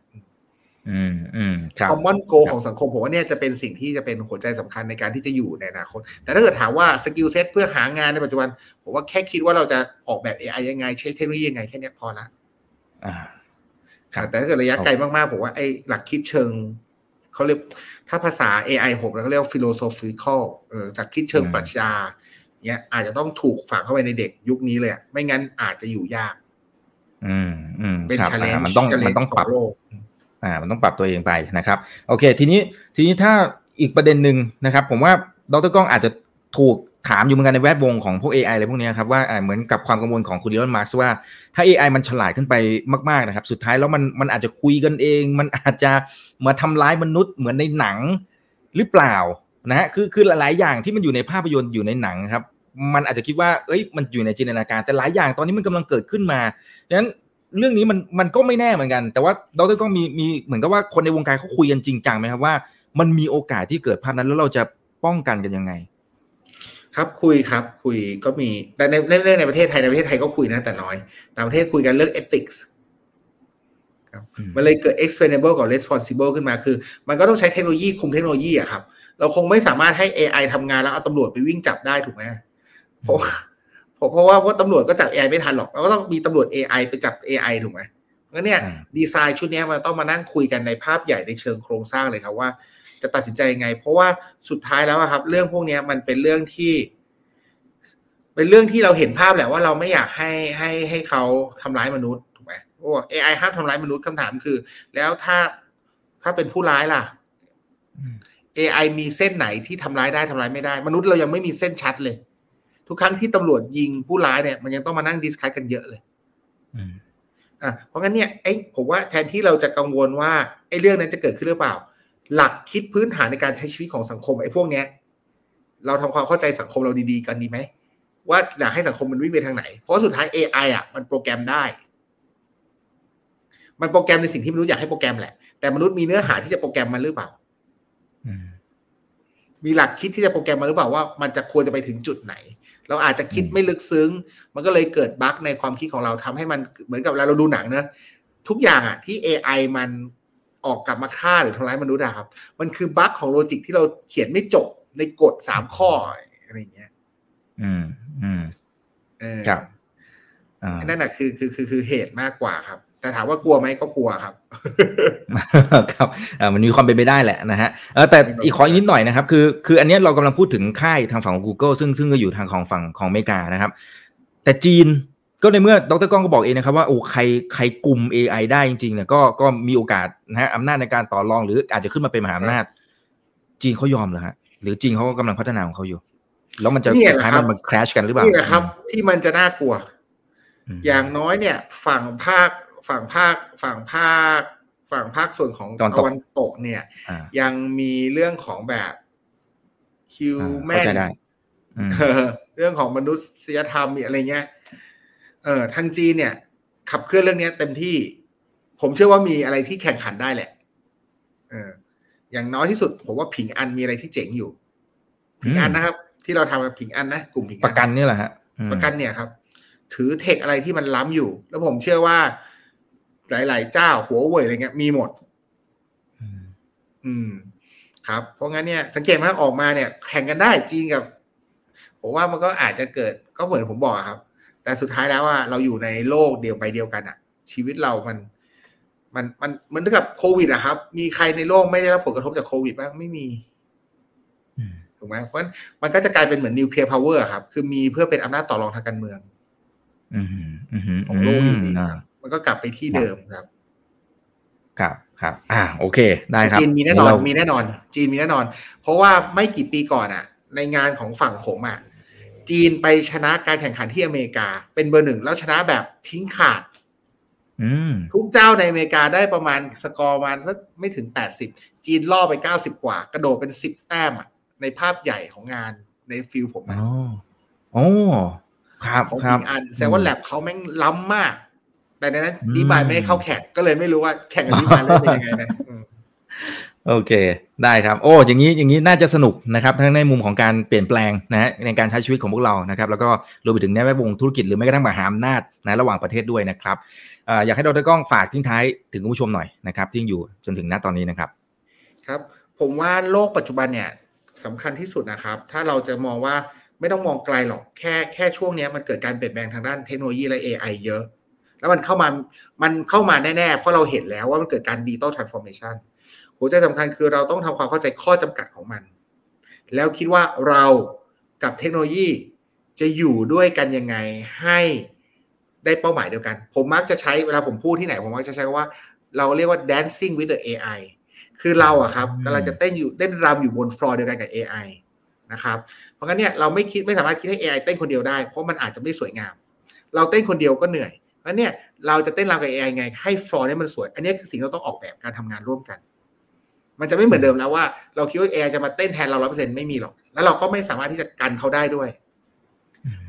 อืมอืมครับ commonนโกของสังคมผมว่าเนี่ยจะเป็นสิ่งที่จะเป็นหัวใจสำคัญในการที่จะอยู่ในอนาคต แต่ถ้าเกิดถามว่า skill set เพื่อหางานในปัจจุบัน ผมว่าแค่คิดว่าเราจะออกแบบ AI ยังไง ใช้เทคโนโลยียังไงแค่เนี้ยพอละอ่าครับแต่ถ้าเกิดระยะไกลมากๆผมว่าไอ้หลักคิดเชิงเขาเรียกถ้าภาษา AI 6แล้วก็เรียกว่า philosophical เออหลักคิดเชิงอืมปรัชญาเนี่ยอาจจะต้องถูกฝังเข้าไปในเด็กยุคนี้เลยอะไม่งั้นอาจจะอยู่ยาก อืมอืมเป็นครับ challenge อ่ามันต้อง challenge มันต้องปรับขโลก อ่ามันต้องปรับตัวเองไปนะครับโอเค ทีนี้ทีนี้ถ้าอีกประเด็นหนึ่งนะครับ ผมว่าดรก้องอาจจะถูกถามอยู่เหมือนกันในแวดวงของพวก AI อะไรพวกนี้ครับว่าอ่าเหมือนกับความกังวลของคุณดิลอนมาร์กว่าถ้า AI มันฉลาดขึ้นไปมากๆนะครับ สุดท้ายแล้วมันมันอาจจะคุยกันเอง มันอาจจะมาทำร้ายมนุษย์เหมือนในหนังหรือเปล่านะฮะคือคือหลายๆอย่างที่มันอยู่ในภาพยนตร์อยู่ในหนังครับ มันอาจจะคิดว่าเอ้ยมันอยู่ในจินตนาการ แต่หลายอย่างตอนนี้มันกำลังเกิดขึ้นมาดังนั้น เรื่องนี้มันมันก็ไม่แน่เหมือนกัน แต่ว่าดรก็มีมีเหมือนกับว่าคนในวงการเขาคุยกันจริงจังไหมครับว่า มันมีโอกาสที่เกิดภาพนั้นแล้วเราจะป้องกันกันยังไง ครับคุยครับคุยก็มีแต่ในในในในประเทศไทยในประเทศไทยก็คุยนะแต่น้อยต่างประเทศคุยกันเรื่อง ethics ครับอืมมันเลยเกิด explainable กับ responsible ขึ้นมาคือ มันก็ต้องใช้เทคโนโลยีคุมเทคโนโลยีอะครับ เราคงไม่สามารถให้ AI ทำงานแล้วเอาตำรวจไปวิ่งจับได้ถูกไหมเพราะว่า เพราะเพราะว่าเพราะตำรวจก็จับ AI ไม่ทันหรอกเราก็ต้องมีตำรวจ AI ไปจับ AI ถูกไหมงั้นเนี่ยอืมดีไซน์ชุดเนี้ยมันต้องมานั่งคุยกันในภาพใหญ่ในเชิงโครงสร้างเลยครับว่า จะตัดสินใจยังไง เพราะว่าสุดท้ายแล้วอะครับ เรื่องพวกเนี้ยมันเป็นเรื่องที่ เป็นเรื่องที่เราเห็นภาพแหละว่าเราไม่อยากให้ให้ให้เขาทำร้ายมนุษย์ถูกไหมโอ้ AI ห้ามทำร้ายมนุษย์คำถามคือ แล้วถ้าถ้าเป็นผู้ร้ายล่ะอืม AI มีเส้นไหนที่ทำร้ายได้ทำร้ายไม่ได้ มนุษย์เรายังไม่มีเส้นชัดเลย ทุกครั้งที่ตำรวจยิงผู้ร้ายเนี่ยมันยังต้องมานั่งดิสคัสกันเยอะเลยอืมอะเพราะงั้นเนี่ยไอ้ผมว่าแทนที่เราจะกังวลว่าไอ้เรื่องนั้นจะเกิดขึ้นหรือเปล่า หลักคิดพื้นฐานในการใช้ชีวิตของสังคมไอ้พวกเนี้ย เราทำความเข้าใจสังคมเราดีๆกันดีไหมว่าอยากให้สังคมมันวิ่งไปทางไหน เพราะว่าสุดท้าย AI อะมันโปรแกรมได้ มันโปรแกรมในสิ่งที่มนุษย์อยากให้โปรแกรมแหละ แต่มนุษย์มีเนื้อหาที่จะโปรแกรมมันหรือเปล่าอืมมีหลักคิดที่จะโปรแกรมมาหรือเปล่าว่ามันจะควรจะไปถึงจุดไหน เราอาจจะคิดอืมไม่ลึกซึ้ง มันก็เลยเกิดบั๊กในความคิดของเราทำให้มันเหมือนกับเวลาเราดูหนังนะทุกอย่างอะที่ AI มันออกกลับมาฆ่าหรือทำร้ายมนุษย์อะครับ มันคือบั๊กของโลจิกที่เราเขียนไม่จบในกฎสามข้ออะไรอย่างเงี้ย อืม อืม เออครับนั่นแหะคือคือคือคือเหตุมากกว่าครับ แต่ถามว่ากลัวไหมก็กลัวครับ ครับมันมีความเป็นไปได้แหละนะฮะแต่อีกขออีกนิดหน่อยนะครับ คือคืออันนี้เรากำลังพูดถึงค่ายทางฝั่งของ Google ซึ่งซึ่งก็อยู่ทางของฝั่งของอเมริกานะครับ แต่จีนก็ในเมื่อดรก้องก็บอกเองนะครับว่าโอ้ใครใครกลุ่ม AI ได้จริงๆเนี่ยก็ก็มีโอกาสนะฮะอำนาจในการต่อรองหรืออาจจะขึ้นมาเป็นมหาอำนาจ จีนเขายอมเหรอฮะหรือจีนเขาก็กำลังพัฒนาของเขาอยู่ แล้วมันจะสุดท้ายมันมันคราชกันหรือเปล่านี่แหละครับ ที่มันจะน่ากลัว อย่างน้อยเนี่ย ฝั่งภาค ฝั่งภาคฝั่งภาคฝั่งภาคส่วนของตะวันตกเนี่ย ยังมีเรื่องของแบบฮิวแมนเรื่องของมนุษยธรรมอะไรเงี้ย เออทางจีนเนี่ย ขับเคลื่อนเรื่องนี้เต็มที่ ผมเชื่อว่ามีอะไรที่แข่งขันได้แหละ เออ อย่างน้อยที่สุด ผมว่าผิงอันมีอะไรที่เจ๋งอยู่ ผิงอันนะครับ ที่เราทำกับผิงอันนะกลุ่มผิงอันประกันนี่แหละฮะประกันเนี่ยครับ ถือเทคอะไรที่มันล้ำอยู่ แล้วผมเชื่อว่า หลาย ๆ เจ้าหัวเว่ยอะไรเงี้ยมีหมด อืม ครับ เพราะงั้นเนี่ยสังเกตไหมออกมาเนี่ยแข่งกันได้จีนกับ ผมว่ามันก็อาจจะเกิดก็เหมือนผมบอกครับ แต่สุดท้ายแล้วว่าเราอยู่ในโลกเดียวไปเดียวกันอะชีวิตเรามัน มันมันเหมือนกับโควิดอะครับ มีใครในโลกไม่ได้รับผลกระทบจากโควิดบ้างไม่มีถูกไหมเพราะมันก็จะกลายเป็นเหมือนนิวเคลียร์พาวเวอร์ครับ คือมีเพื่อเป็นอำนาจต่อรองทางการเมืองของโลกอยู่ดีครับ มันก็กลับไปที่เดิมครับ ครับครับ อ่า โอเค ได้ครับ จีนมีแน่นอนมีแน่นอน จีนมีแน่นอน เพราะว่าไม่กี่ปีก่อนอะ ในงานของฝั่งผมอะจีนไปชนะการแข่งขันที่อเมริกา เป็นเบอร์หนึ่งแล้วชนะแบบทิ้งขาดทุกเจ้าในอเมริกาได้ประมาณสกอร์ประมาณสักไม่ถึงแปดสิบจีนล่อไปเก้าสิบกว่า กระโดดเป็นสิบแต้มอะในภาพใหญ่ของงานใน field ผมนะโอ้ครับของครับอันแสดงว่าแลบเขาแม่งล้ำมาก แต่ในนั้น DeepMind ไม่ให้เข้าแข่งก็เลยไม่รู้ว่าแข่งกับ DeepMind เล่นเป็นยังไงนะโอเค ได้ครับ โอ้อย่างนี้อย่างนี้น่าจะสนุกนะครับ ทั้งในมุมของการเปลี่ยนแปลงนะฮะในการใช้ชีวิตของพวกเรานะครับ แล้วก็รวมไปถึงในแวดวงธุรกิจหรือแม้กระทั่งมหาอำนาจในระหว่างประเทศด้วยนะครับอยากให้ดรก้องฝากทิ้งท้ายถึงคุณผู้ชมหน่อยนะครับ ที่อยู่จนถึงณตอนนี้นะครับ ครับ ผมว่าโลกปัจจุบันเนี่ยสำคัญที่สุดนะครับ ถ้าเราจะมองว่าไม่ต้องมองไกลหรอกแค่แค่ช่วงนี้มันเกิดการเปลี่ยนแปลงทางด้านเทคโนโลยีและ AI เยอะ แล้วมันเข้ามามันเข้ามาแน่ๆ เพราะเราเห็นแล้วว่ามันเกิดการ digital transformation หัวใจสำคัญคือเราต้องทำความเข้าใจข้อจำกัดของมัน แล้วคิดว่าเรากับเทคโนโลยีจะอยู่ด้วยกันยังไงให้ได้เป้าหมายเดียวกัน ผมมักจะใช้เวลาผมพูดที่ไหน ผมมักจะใช้ว่าเราเรียกว่า dancing with the AI คือเราอะครับกำลังจะเต้นอยู่เต้นรำอยู่บนฟลอร์เดียวกันกับ AI นะครับ เพราะงั้นเนี่ยเราไม่คิดไม่สามารถคิดให้ AI เต้นคนเดียวได้ เพราะมันอาจจะไม่สวยงาม เราเต้นคนเดียวก็เหนื่อย เพราะเนี่ยเราจะเต้นรำกับ AI ไง ให้ฟลอร์นี้มันสวย อันนี้คือสิ่งเราต้องออกแบบการทำงานร่วมกัน มันจะไม่เหมือนเดิมแล้วว่า เราคิดว่า AI จะมาเต้นแทนเราร้อยเปอร์เซ็นไม่มีหรอก แล้วเราก็ไม่สามารถที่จะกันเขาได้ด้วย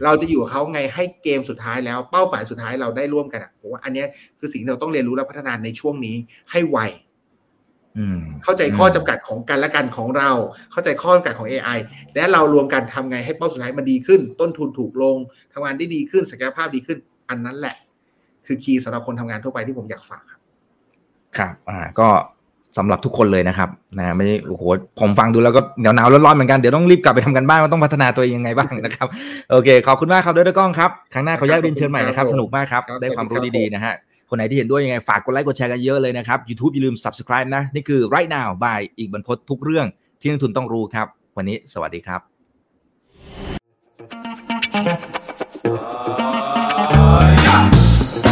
เราจะอยู่กับเขาไงให้เกมสุดท้ายแล้ว เป้าหมายสุดท้ายเราได้ร่วมกันอะผมว่าอันนี้คือสิ่งที่เราต้องเรียนรู้และพัฒนาในช่วงนี้ให้ไวเข้าใจข้อจำกัดของกันและกันของเรา เข้าใจข้อจำกัดของ AI และเรารวมกันทำไงให้เป้าสุดท้ายมันดีขึ้น ต้นทุนถูกลงทำงานได้ดีขึ้นศักยภาพดีขึ้น อันนั้นแหละ คือคีย์สำหรับคนทำงานทั่วไปที่ผมอยากฝากครับ ครับอ่าก็สำหรับทุกคนเลยนะครับนะไม่โอ้โหผมฟังดูแล้วก็หนาวหนาวร้อนๆเหมือนกันเดี๋ยวต้องรีบกลับไปทำกันบ้านว่าต้องพัฒนาตัวเองยังไงบ้างนะครับโอเคขอบคุณมากครับด้วยกล้องครับครั้งหน้าขออนุญาตเรียนเชิญใหม่นะครับสนุกมากครับได้ความรู้ดีๆนะฮะคนไหนที่เห็นด้วยยังไงฝากกดไลค์กดแชร์กันเยอะเลยนะครับ YouTube อย่าลืม subscribe นะ นี่คือ right now by อีกบรรพททุกเรื่องที่นักทุนต้องรู้ครับ วันนี้สวัสดีครับ